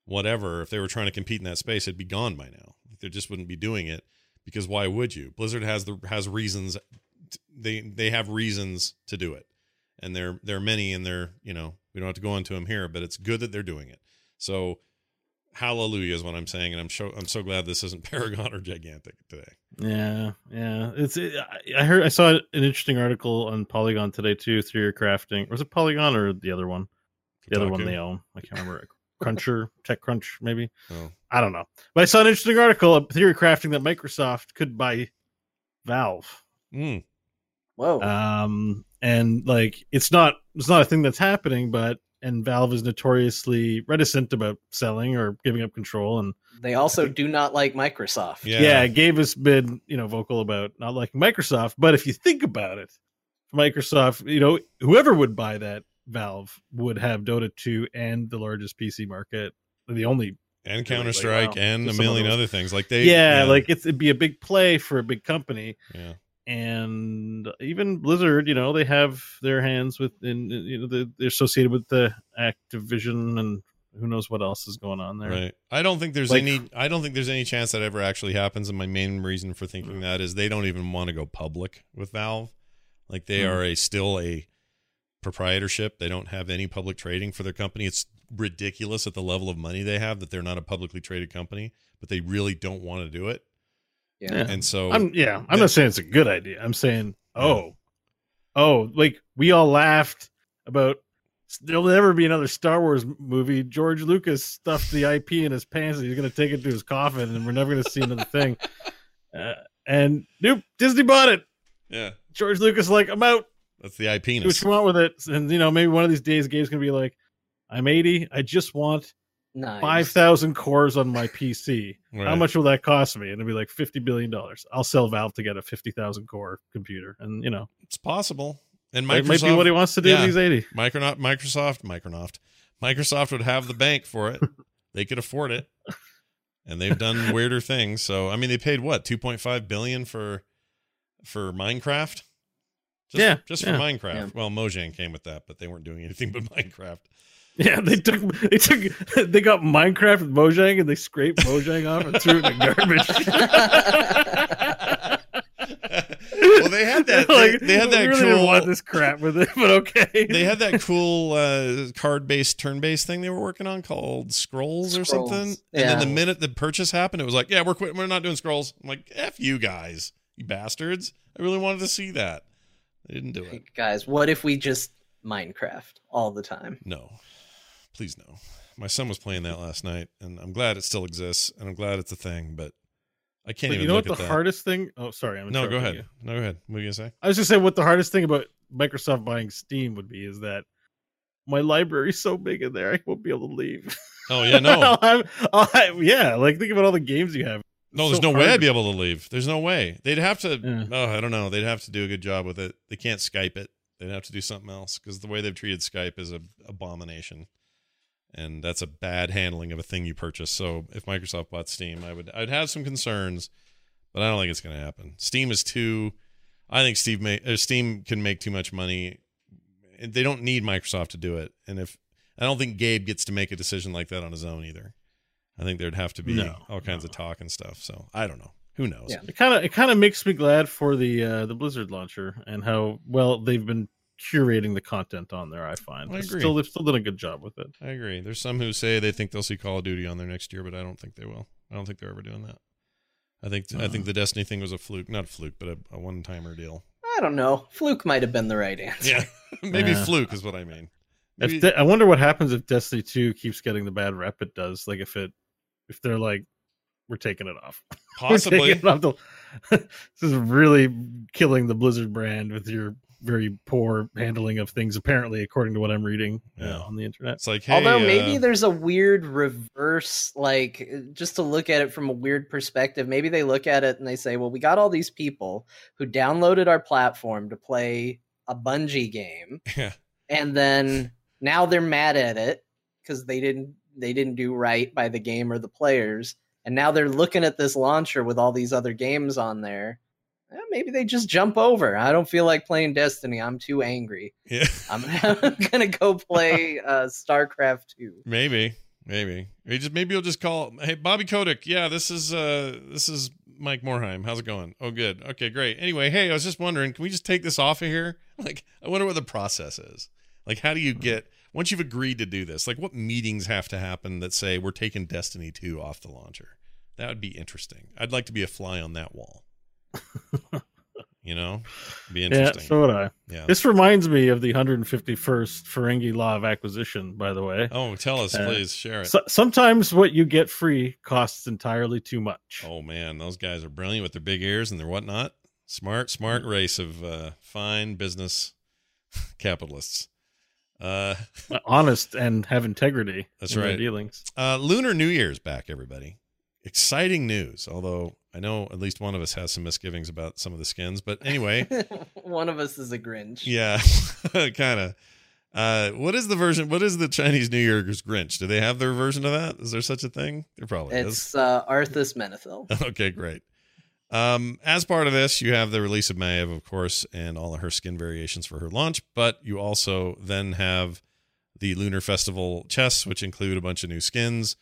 whatever, if they were trying to compete in that space, it'd be gone by now. They just wouldn't be doing it because why would you? Blizzard has the has reasons. They they have reasons to do it, and there there are many, and they're you know we don't have to go into them here, but it's good that they're doing it. So hallelujah is what I'm saying, and I'm so I'm so glad this isn't Paragon or Gigantic today. Yeah, yeah. It's. It, I- I heard. I saw an interesting article on Polygon today too. Through your crafting, was it Polygon or the other one? The other one Kotaku? they own. I can't remember. Cruncher, Tech Crunch, maybe. Oh. I don't know. But I saw an interesting article of theory crafting that Microsoft could buy Valve. Mm. Whoa. Um, and like it's not it's not a thing that's happening, but and Valve is notoriously reticent about selling or giving up control and they also do not like Microsoft. yeah. Gabe has been, you know, vocal about not liking Microsoft. But if you think about it, Microsoft, you know, whoever would buy that Valve would have Dota 2 and the largest PC market. The only and Counter Strike wow, and a just some of million other things. Like they, yeah, like it's, it'd be a big play for a big company. yeah, And even Blizzard, you know, they have their hands within, you know, they're, they're associated with the Activision and who knows what else is going on there. right. I don't think there's Like- any. I don't think there's any chance that ever actually happens. And my main reason for thinking that is they don't even want to go public with Valve. Like they Mm. are a still a proprietorship. They don't have any public trading for their company. It's ridiculous at the level of money they have that they're not a publicly traded company, but they really don't want to do it. Yeah. And so I'm yeah, I'm that- not saying it's a good idea. I'm saying, oh, oh, like we all laughed about there'll never be another Star Wars movie. George Lucas stuffed the IP in his pants and he's gonna take it to his coffin and we're never gonna see another thing. Uh, and nope, Disney bought it. yeah, George Lucas like, I'm out. that's the IP. Do what you want with it. And you know, maybe one of these days Gabe's gonna be like, I'm 80, I just want Nice. five thousand cores on my PC. How much will that cost me? And it'll be like fifty billion dollars. I'll sell Valve to get a fifty thousand core computer, and you know It's possible. And that Microsoft might be what he wants to do. yeah. when He's eighty. Micronaut, Microsoft, Microsoft, Microsoft would have the bank for it. they could afford it, and they've done weirder things. So, I mean, they paid what two point five billion for for Minecraft. Just, Yeah, just yeah. for Minecraft. Yeah. Well, Mojang came with that, but they weren't doing anything but Minecraft. Yeah, they took they took they got Minecraft with Mojang and they scraped Mojang off and threw it in the garbage. well, they had that. They, Like, they had that we really didn't cool. want this crap with it, but okay. they had that cool uh, card-based, turn-based thing they were working on called Scrolls or Scrolls, something. And then the minute the purchase happened, it was like, "Yeah, we're quitting. We're not doing Scrolls." I'm like, "F you guys, you bastards! I really wanted to see that. They didn't do it. Guys, what if we just Minecraft all the time? No, please no." My son was playing that last night, and I'm glad it still exists, and I'm glad it's a thing. But I can't But even. you know what the that. hardest thing? Oh, sorry, I'm No, go ahead. you. No, go ahead. What are you gonna say? I was just saying what the hardest thing about Microsoft buying Steam would be is that my library's so big in there, I won't be able to leave. Oh yeah, no, I'll have- I'll have- yeah, like think about all the games you have. No, there's so no way I'd be able to leave. There's no way. They'd have to. Yeah. Oh, I don't know. They'd have to do a good job with it. They can't Skype it. They'd have to do something else because the way they've treated Skype is a abomination, and that's a bad handling of a thing you purchase. So if Microsoft bought Steam, I would I'd have some concerns, but I don't think it's going to happen. Steam is too. I think Steve may, uh, Steam can make too much money. And They don't need Microsoft to do it, and if I don't think Gabe gets to make a decision like that on his own either. I think there'd have to be No, all kinds of talk and stuff. So I don't know. Who knows? Yeah. It kind of it kind of makes me glad for the uh, the Blizzard launcher and how well they've been curating the content on there. I find I agree. Still, they've still done a good job with it. I agree. There's some who say they think they'll see Call of Duty on there next year, but I don't think they will. I don't think they're ever doing that. I think I Uh-huh. think the Destiny thing was a fluke, not a fluke, but a, a one timer deal. I don't know. Fluke might have been the right answer. Yeah, maybe Yeah. fluke is what I mean. If Maybe- De- I wonder what happens if Destiny 2 keeps getting the bad rep it does. Like if it if they're like we're taking it off. Possibly. it off the- this is really killing the Blizzard brand with your very poor handling of things apparently according to what I'm reading uh, on the internet. It's like, hey, Although maybe uh, there's a weird reverse, like just to look at it from a weird perspective, maybe they look at it and they say, well, we got all these people who downloaded our platform to play a Bungie game, yeah, and then now they're mad at it because they didn't they didn't do right by the game or the players, and now they're looking at this launcher with all these other games on there. Eh, Maybe they just jump over. I don't feel like playing Destiny. I'm too angry. yeah, I'm, I'm gonna go play uh, StarCraft 2. maybe, maybe. He just maybe you'll just call. Hey, Bobby Kotick. Yeah, this is uh this is Mike Morhaime. How's it going? Oh, good. Okay, great. Anyway, hey, I was just wondering, can we just take this off of here? Like, I wonder what the process is. Like, how do you get once you've agreed to do this? Like, what meetings have to happen that say we're taking Destiny 2 off the launcher? That would be interesting. I'd like to be a fly on that wall. you know, be Yeah, interesting. so would I. Yeah. This reminds me of the 151st Ferengi Law of Acquisition, by the way. Oh, tell us, Uh, please share it. So, sometimes what you get free costs entirely too much. Oh man, those guys are brilliant with their big ears and their whatnot. Smart, smart race of uh, fine business capitalists. Uh, Honest and have integrity That's in their right. dealings. uh, Lunar New Year's back, everybody. Exciting news. Although I know at least one of us has some misgivings about some of the skins, but anyway, One of us is a Grinch. yeah, kind of. Uh, what is the version? What is the Chinese New Year's Grinch? Do they have their version of that? Is there such a thing? There probably is. It's uh, Arthas Menethil. okay, great. Um, as part of this, you have the release of Maiev, of course, and all of her skin variations for her launch, but you also then have the Lunar Festival chests, which include a bunch of new skins.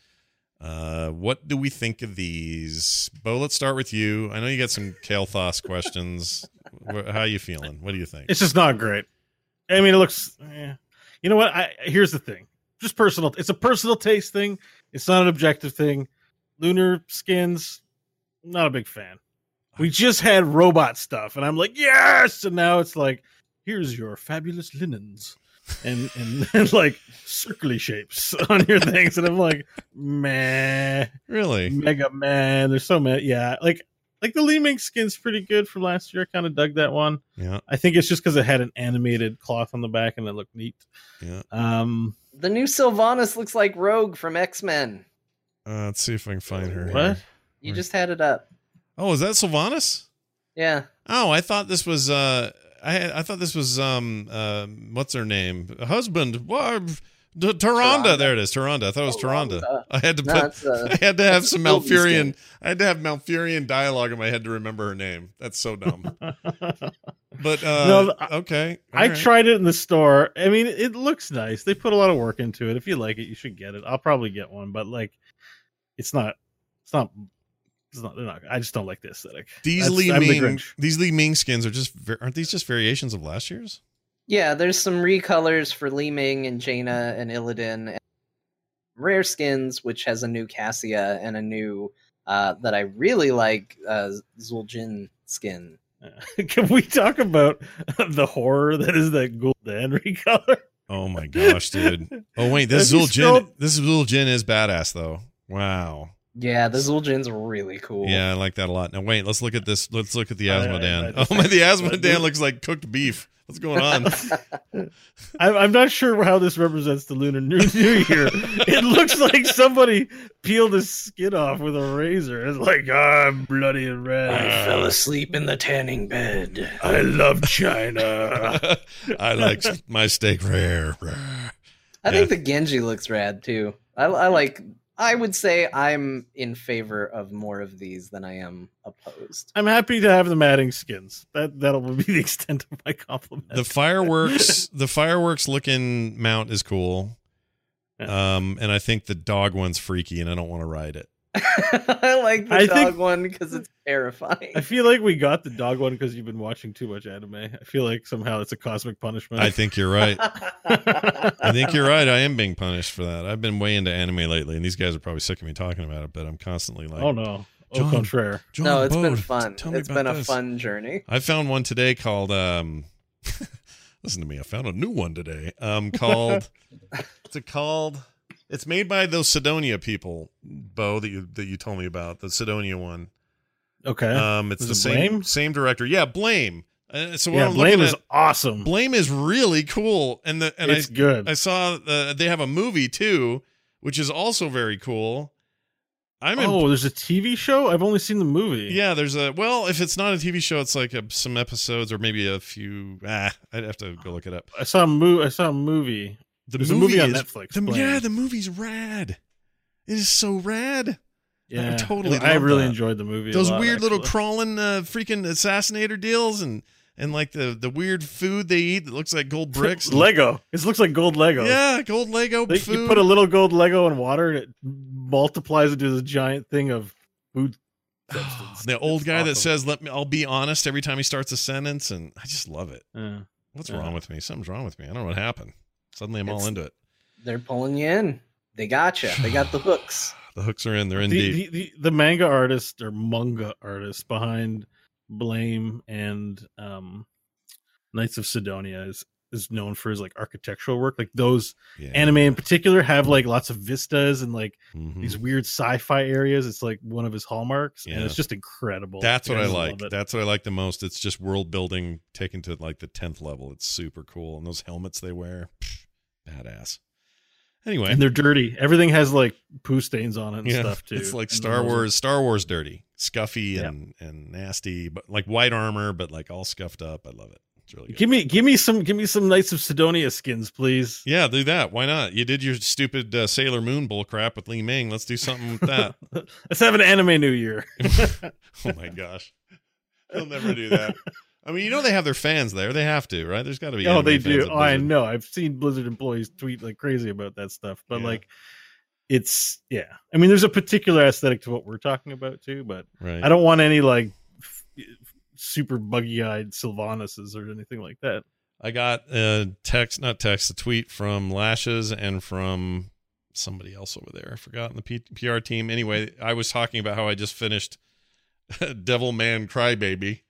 Uh, what do we think of these? Bo, let's start with you. I know you got some Kael'thas questions. How are you feeling? What do you think? It's just not great. I mean, it looks. eh. You know what? I here's the thing. Just personal. It's a personal taste thing. It's not an objective thing. Lunar skins, not a big fan. We just had robot stuff, and I'm like, yes. And now it's like, here's your fabulous linens, and and, and like circly shapes on your things, and I'm like, meh, Really? mega man. There's so many. Yeah, like like the Li Ming skin's pretty good from last year. I kind of dug that one. Yeah, I think it's just because it had an animated cloth on the back and it looked neat. yeah. Um, The new Sylvanas looks like Rogue from X Men. Uh, let's see if I can find her. what? here. You Where- just had it up. Oh, is that Sylvanas? Yeah. Oh, I thought this was uh I I thought this was um uh, what's her name? Husband. What? D- Tyrande. Tyrande. There it is. Tyrande. I thought it was Tyrande. Tyrande. I had to put it's, uh, I had to have some Sylvie Malfurion. I had to have Malfurion dialogue in my head to remember her name. That's so dumb. But uh No, I- okay. I All right. tried it in the store. I mean, it looks nice. They put a lot of work into it. If you like it, you should get it. I'll probably get one, but like, it's not. It's not. It's not. They're not. I just don't like the aesthetic. These That's- Li I'm the Ming these Li Ming skins are just aren't these just variations of last year's? Yeah, there's some recolors for Li Ming and Jaina and Illidan. And rare skins, which has a new Cassia and a new uh, that I really like uh, Zul'jin skin. Can we talk about the horror that is that Gul'dan recolor? Oh my gosh, dude. Oh wait, this Have Zul'jin scrolled- this Zul'jin is badass though. Wow. Yeah, the Zul'jin's really cool. Yeah, I like that a lot. Now wait, let's look at this. Let's look at the I- I- Azmodan. Oh my, the Azmodan looks like cooked beef. What's going on? I'm, I'm not sure how this represents the Lunar New, New Year. it looks like somebody peeled his skin off with a razor. It's like, ah, I'm bloody and red. I fell asleep in the tanning bed. I love China. I like my steak rare. rare. I think the Genji looks rad too. I, I like. I would say I'm in favor of more of these than I am opposed. I'm happy to have them adding skins. That that'll be the extent of my compliment. The fireworks, the fireworks looking mount is cool. Um, and I think the dog one's freaky, and I don't want to ride it. I like the I dog think- one because it's terrifying. I feel like we got the dog one because you've been watching too much anime. I feel like somehow it's a cosmic punishment. I think you're right. I think you're right. I am being punished for that. I've been way into anime lately, and these guys are probably sick of me talking about it. But I'm constantly like, oh no. Au contraire. John no, it's been Bode, fun. tell me It's about been a this. fun journey. I found one today called um listen to me, I found a new one today. Um called what's it called? It's made by those Sidonia people, Bo, that you that you told me about, the Sidonia one. Okay. Um it's Was the it same Blame? same director. Yeah, Blame. Uh, so yeah, Blame looking is at, awesome. Blame is really cool and the and it's I good. I saw uh, they have a movie too, which is also very cool. I'm in oh, there's a TV show. I've only seen the movie. Yeah, there's a well, if it's not a TV show, it's like a, some episodes or maybe a few. Ah, I'd have to go look it up. I saw a movie. I saw a movie. The There's a movie on is- Netflix, the- yeah, the movie's rad. It is so rad. Yeah, totally I really that. enjoyed the movie. Those lot, weird little crawling uh, freaking assassinator deals and and like the the weird food they eat that looks like gold bricks. Lego. It looks like gold Lego. Yeah, gold Lego They- food. you put a little gold Lego in water and it multiplies into this giant thing of food. substance. the old It's guy that says "Let me," I'll be honest every time he starts a sentence, and I just love it. Yeah. What's Yeah. wrong with me? Something's wrong with me. I don't know what happened. Suddenly, I'm all into it. They're pulling you in. They got you. They got the hooks. The hooks are in. They're in the, deep. the, the, the manga artist or manga artist behind Blame and um, Knights of Sidonia is is known for his like architectural work. Like those Yeah. anime in particular have like lots of vistas and like Mhm. these weird sci-fi areas. It's like one of his hallmarks, and it's just incredible. That's what I just like. That's what I like the most. It's just world building taken to like the tenth level. It's super cool, and those helmets they wear, pff, badass. Anyway, and they're dirty. Everything has like poo stains on it and yeah, stuff too. it's like Star Wars. Star Wars dirty, scuffy, Yeah. and and nasty, but like white armor, but like all scuffed up. I love it. It's really good. Give me, give me some, give me some Knights of Sidonia skins, please. Yeah, do that. Why not? You did your stupid uh, Sailor Moon bull crap with Li Ming. Let's do something with that. Let's have an anime New Year. oh my gosh, they'll never do that. I mean, you know they have their fans there. They have to, right? There's got to be. oh, they do. Oh, I know. I've seen Blizzard employees tweet like crazy about that stuff, but Yeah. like, it's yeah. I mean, there's a particular aesthetic to what we're talking about too, but Right. I don't want any like f- super buggy-eyed Sylvanuses or anything like that. I got a text, not text, a tweet from Lashes and from somebody else over there. I forgot in the P- PR team. Anyway, I was talking about how I just finished Devil Man Crybaby,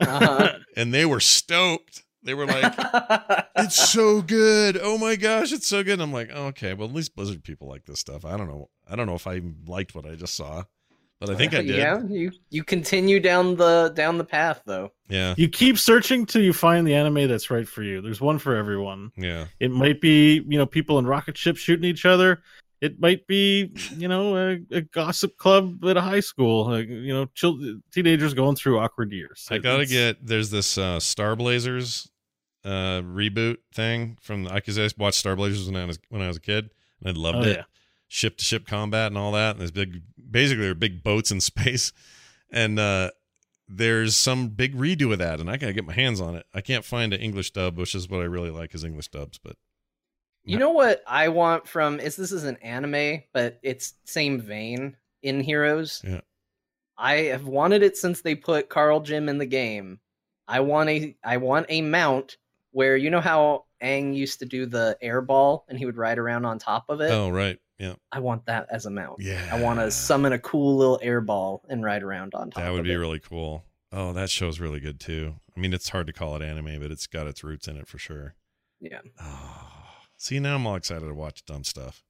Uh-huh. and they were stoked. They were like, "It's so good! Oh my gosh, it's so good!" And I'm like, oh, "Okay, well, at least Blizzard people like this stuff." I don't know. I don't know if I liked what I just saw, but I think I did. Yeah, you you continue down the down the path though. Yeah, You keep searching till you find the anime that's right for you. There's one for everyone. yeah. It might be, you know, people in rocket ships shooting each other. It might be, you know, a, a gossip club at a high school. Like, you know, chil- teenagers going through awkward years. I gotta get. There's this uh, Star Blazers uh, reboot thing from I because I watched Star Blazers when I was when I was a kid and I loved Oh, it. yeah. Ship to ship combat and all that. And there's big, basically, they're big boats in space, and uh, there's some big redo of that, and I gotta get my hands on it. I can't find an English dub, which is what I really like is English dubs, but You know what I want from is this is an anime, but it's same vein in Heroes. Yeah. I have wanted it since they put Kharazim in the game. I want a I want a mount where you know how Aang used to do the air ball and he would ride around on top of it. oh right, yeah, I want that as a mount. yeah. I want to summon a cool little air ball and ride around on top. That would be it. really cool. Oh, that show's really good too. I mean, it's hard to call it anime, but it's got its roots in it for sure. yeah. Oh, see, now I'm all excited to watch dumb stuff.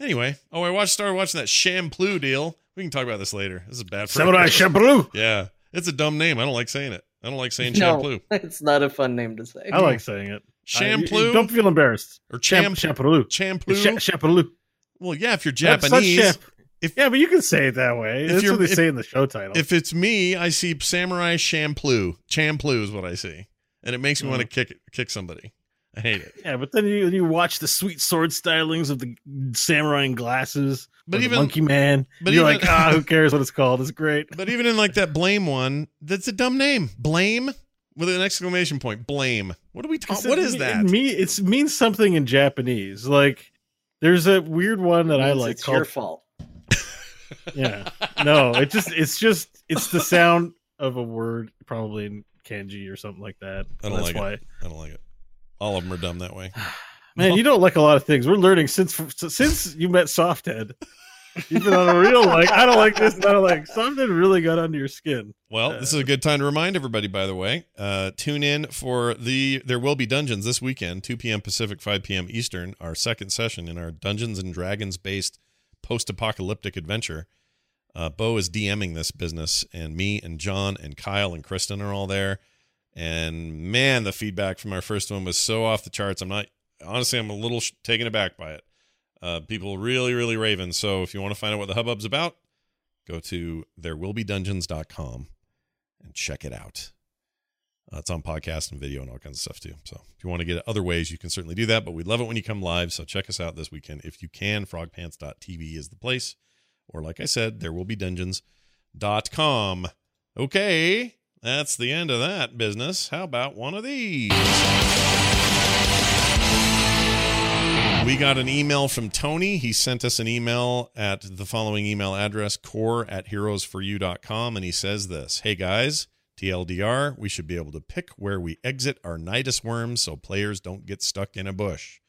Anyway, oh, I watched started watching that Shampoo deal. We can talk about this later. This is bad for Samurai Champloo. Yeah, it's a dumb name. I don't like saying it. I don't like saying No, Shampoo it's not a fun name to say. I like saying it. I- you- you Shampoo don't feel embarrassed. or Champ, Champ Champloo. Shampoo. Well, yeah, if you're Japanese, if- yeah, but you can say it that way. If That's what they if- say in the show title. if it's me, I see Samurai Shampoo. Champloo is what I see, and it makes me want to Mm. kick kick somebody. I hate it. yeah, but then you you watch the sweet sword stylings of the samurai in glasses, But or the even- monkey man. but But you're even- like, ah, who cares what it's called? It's great. But even in like that blame one, that's a dumb name. Blame with an exclamation point. Blame. What are we talking? What is It- that? It, me, it means something in Japanese. Like there's a weird one that I like it's called your fault. yeah. No, it just it's just it's the sound of a word, probably in kanji or something like that. I don't That's like why. it. I don't like it. All of them are dumb that way. Man, you don't like a lot of things. We're learning since since you met Softhead. You've been on a real like, I don't like this. I don't like something really got under your skin. Well, this is a good time to remind everybody, by the way. Uh, tune in for the There Will Be Dungeons this weekend, 2 p.m. Pacific, 5 p.m. Eastern, our second session in our Dungeons and Dragons based post apocalyptic adventure. Uh, Bo is DMing this business, and me and John and Kyle and Kristen are all there. And man, the feedback from our first one was so off the charts. I'm not, honestly, I'm a little sh- taken aback by it. Uh, people really, really raving. So if you want to find out what the hubbub's about, go to therewillbedungeons.com and check it out. Uh, it's on podcast and video and all kinds of stuff too. So if you want to get it other ways, you can certainly do that. But we love it when you come live. So check us out this weekend if you can. Frogpants.tv is the place. Or like I said, there will be dungeons.com. Okay, that's the end of that business. How about one of these? We got an email from Tony. He sent us an email at the following email address, core at heroesforyou.com. And he says this Hey guys, TLDR, we should be able to pick where we exit our Nydus worms so players don't get stuck in a bush.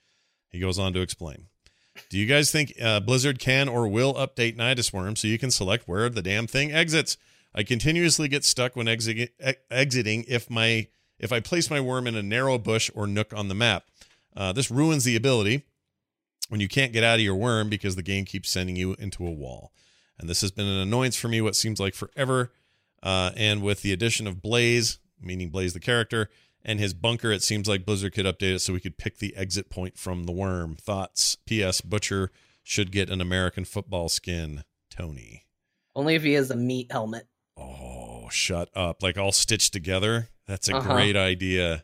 He goes on to explain. Do you guys think uh, Blizzard can or will update Nydus worms so you can select where the damn thing exits? I continuously get stuck when exi- exiting if my if I place my worm in a narrow bush or nook on the map. Uh, this ruins the ability when you can't get out of your worm because the game keeps sending you into a wall. And this has been an annoyance for me what seems like forever. Uh, and with the addition of Blaze, meaning Blaze the character, and his bunker, it seems like Blizzard could update it so we could pick the exit point from the worm. Thoughts? P.S. Butcher should get an American football skin. Tony. Only if he has a meat helmet. Oh, shut up. Like all stitched together. That's a Uh-huh. great idea.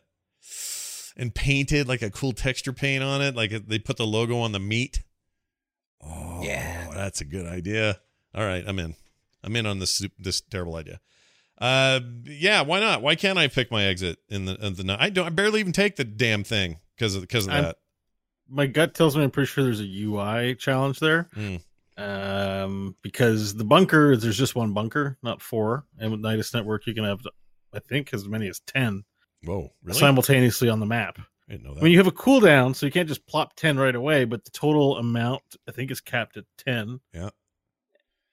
And painted like a cool texture paint on it. Like they put the logo on the meat. Oh, Yeah. That's a good idea. All right, I'm in. I'm in on this this terrible idea. Uh, yeah, why not? Why can't I pick my exit in the in the? I don't. I barely even take the damn thing because of because of I'm- that. My gut tells me I'm pretty sure there's a UI challenge there. Mm. Um, because the bunker, there's just one bunker, not four. And with Nydus Network, you can have, I think, as many as 10 Whoa, really? simultaneously on the map. I didn't know I that. mean, you have a cooldown, so you can't just plop 10 right away, but the total amount, I think, is capped at 10. Yeah.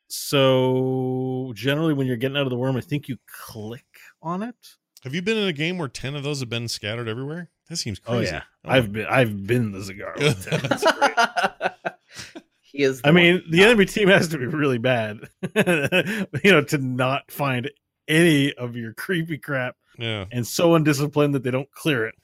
So generally, when you're getting out of the worm, I think you click on it. have you been in a game where ten of those have been scattered everywhere? That seems Oh crazy. yeah, Oh, I've been I've been the 10. It's great. he is. the I mean, the enemy team has to be really bad, you know, to not find any of your creepy crap yeah. and so undisciplined that they don't clear it.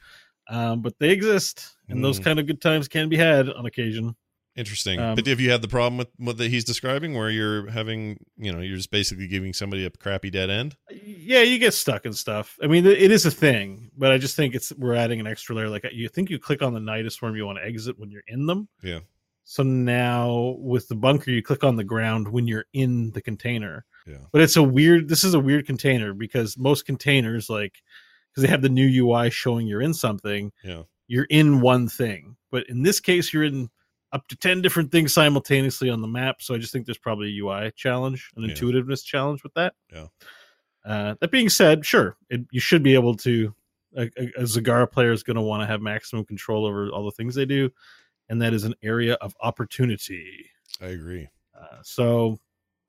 Um, but they exist, and those Mm. kind of good times can be had on occasion. Interesting. Um, but have you had the problem with what that he's describing, where you're having, you know, you're just basically giving somebody a crappy dead end? Yeah, you get stuck and stuff. I mean, it is a thing, but I just think it's we're adding an extra layer. Like you think you click on the Nydus worm, you want to exit when you're in them. Yeah. So now with the bunker, you click on the ground when you're in the container. Yeah. But it's a weird. This is a weird container because most containers, like, because they have the new UI showing you're in something, Yeah. you're in one thing. But in this case, you're in up to ten different things simultaneously on the map. So I just think there's probably a UI challenge, an Yeah. intuitiveness challenge with that. Yeah. Uh, that being said, sure, it, you should be able to. A, a, a Zagara player is going to want to have maximum control over all the things they do, and that is an area of opportunity. I agree. Uh, so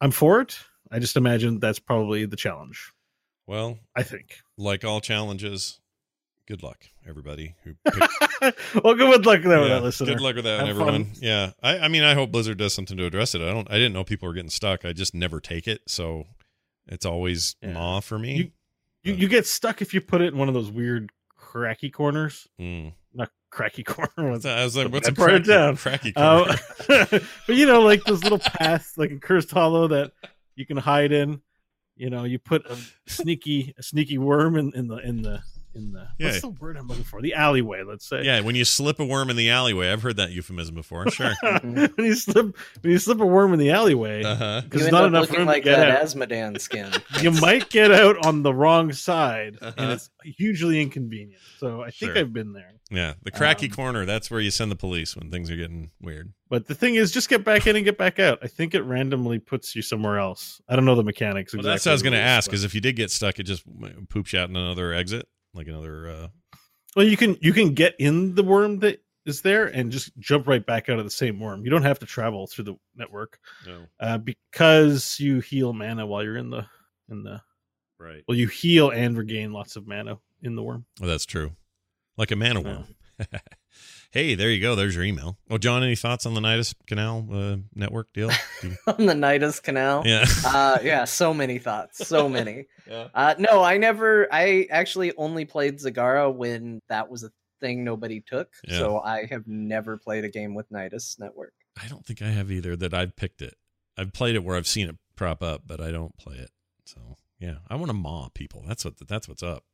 I'm for it. I just imagine that's probably the challenge. Well, I think. like all challenges, good luck, everybody who picked well, good luck with Yeah, that listener. Good luck with that, Have everyone. fun. Yeah, I, I mean, I hope Blizzard does something to address it. I don't. I didn't know people were getting stuck. I just never take it, so it's always Yeah. maw for me. You you get stuck if you put it in one of those weird cracky corners. Mm. Cracky corner. What's I was like, what's a bad part of cracky, town? cracky Uh, but you know, like those little paths, like in Cursed Hollow, that you can hide in. You know, you put a sneaky, a sneaky worm in, in the in the in the Yeah. what's the word I'm looking for? The alleyway, let's say. yeah, when you slip a worm in the alleyway, I've heard that euphemism before. Sure. when you slip when you slip a worm in the alleyway, Uh huh. because you not up enough looking room like to get that out. Azmodan skin. you might get out on the wrong side, Uh-huh. and it's hugely inconvenient. So I think Sure. I've been there. Yeah, the cracky Um, corner. That's where you send the police when things are getting weird. But the thing is, just get back in and get back out. I think it randomly puts you somewhere else. I don't know the mechanics Well, exactly. that's what I was going to of the rules, ask. but- Because if you did get stuck, it just poops you out in another exit, like another. uh Well, you can you can get in the worm that is there and just jump right back out of the same worm. You don't have to travel through the network No. uh, because you heal mana while you're in the in the Right. well, you heal and regain lots of mana in the worm. That's true. Like a mana worm. hey, there you go. There's your email. Oh, John, any thoughts on the Nydus Canal uh, network deal? You- on the Nydus Canal. Yeah. uh, yeah, so many thoughts, so many. Yeah. Uh, no, I never. I actually only played Zagara when that was a thing nobody took. Yeah. So I have never played a game with Nydus Network. I don't think I have either that I've picked it. I've played it where I've seen it prop up, but I don't play it. So yeah, I want to maw people. That's what that's what's up.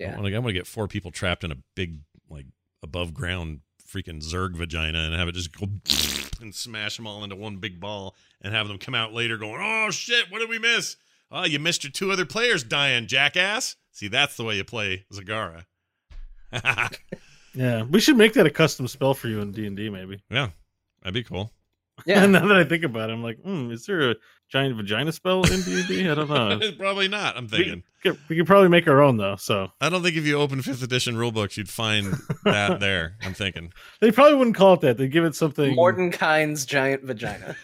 I Yeah. want to I want to get four people trapped in a big like above ground freaking Zerg vagina and have it just go and smash them all into one big ball and have them come out later going, oh shit, what did we miss? Oh, you missed your two other players dying, jackass. See, that's the way you play Zagara. Yeah, we should make that a custom spell for you in D and D, maybe. yeah, that'd be cool. Yeah. now that I think about it, I'm like, hmm, is there a giant vagina spell in D and D? I don't know. Probably not. I'm we, thinking. could, we could probably make our own though. So I don't think if you open fifth edition rule books, you'd find that there. I'm thinking. they probably wouldn't call it that. They would give it something. Mordenkainen's giant vagina.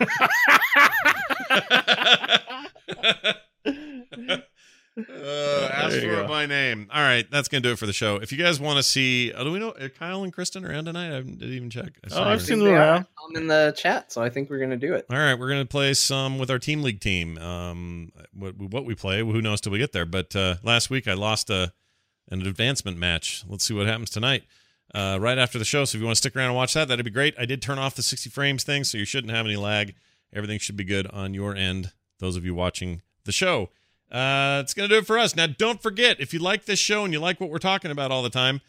Uh, ask There you for go. it by name. All right, that's gonna do it for the show. If you guys want to see, uh, do we know uh, Kyle and Kristen around tonight? I didn't even check. I oh, I've seen them are around. I'm in the chat, so I think we're gonna do it. All right, we're gonna play some with our team league team. Um, what, what we play, who knows till we get there. But uh, last week I lost a an advancement match. Let's see what happens tonight. Uh, right after the show. So if you want to stick around and watch that, that'd be great. I did turn off the 60 frames thing, so you shouldn't have any lag. Everything should be good on your end. Those of you watching the show. Uh, it's going to do it for us. Now, don't forget, if you like this show and you like what we're talking about all the time,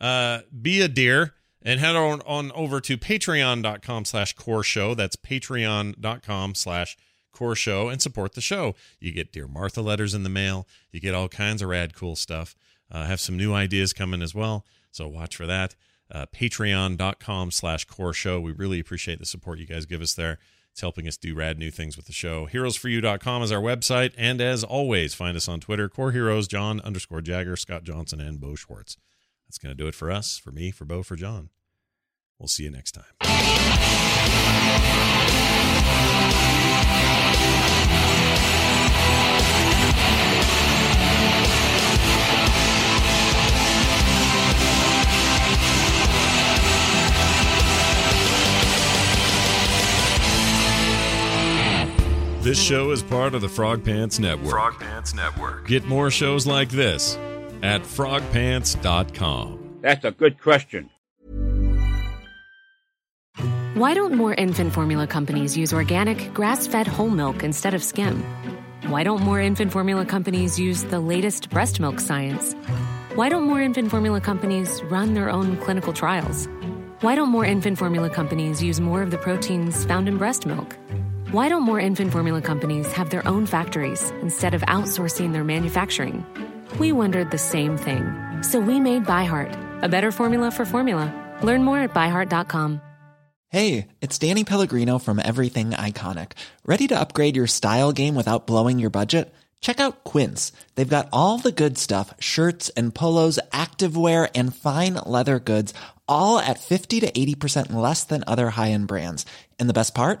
uh, be a dear and head on, on over to patreon.com slash core show. That's patreon.com slash core show and support the show. You get Dear Martha letters in the mail. You get all kinds of rad, cool stuff. Uh, have some new ideas coming as well. So watch for that. Uh, patreon.com slash core show. We really appreciate the support you guys give us there. It's helping us do rad new things with the show. Heroesforyou.com is our website. And as always, find us on Twitter, Core Heroes, John underscore Jagger, Scott Johnson, and Bo Schwartz. That's going to do it for us, for me, for Bo, for John. We'll see you next time. This show is part of the Frog Pants Network. Frog Pants Network. Get more shows like this at frogpants.com. That's a good question. Why don't more infant formula companies use organic, grass fed whole milk instead of skim? Why don't more infant formula companies use the latest breast milk science? Why don't more infant formula companies run their own clinical trials? Why don't more infant formula companies use more of the proteins found in breast milk? Why don't more infant formula companies have their own factories instead of outsourcing their manufacturing? We wondered the same thing. So we made ByHeart, a better formula for formula. Learn more at byheart.com. Hey, it's Danny Pellegrino from Everything Iconic. Ready to upgrade your style game without blowing your budget? Check out Quince. They've got all the good stuff shirts and polos, activewear, and fine leather goods, all at 50 to 80% less than other high end brands. And the best part?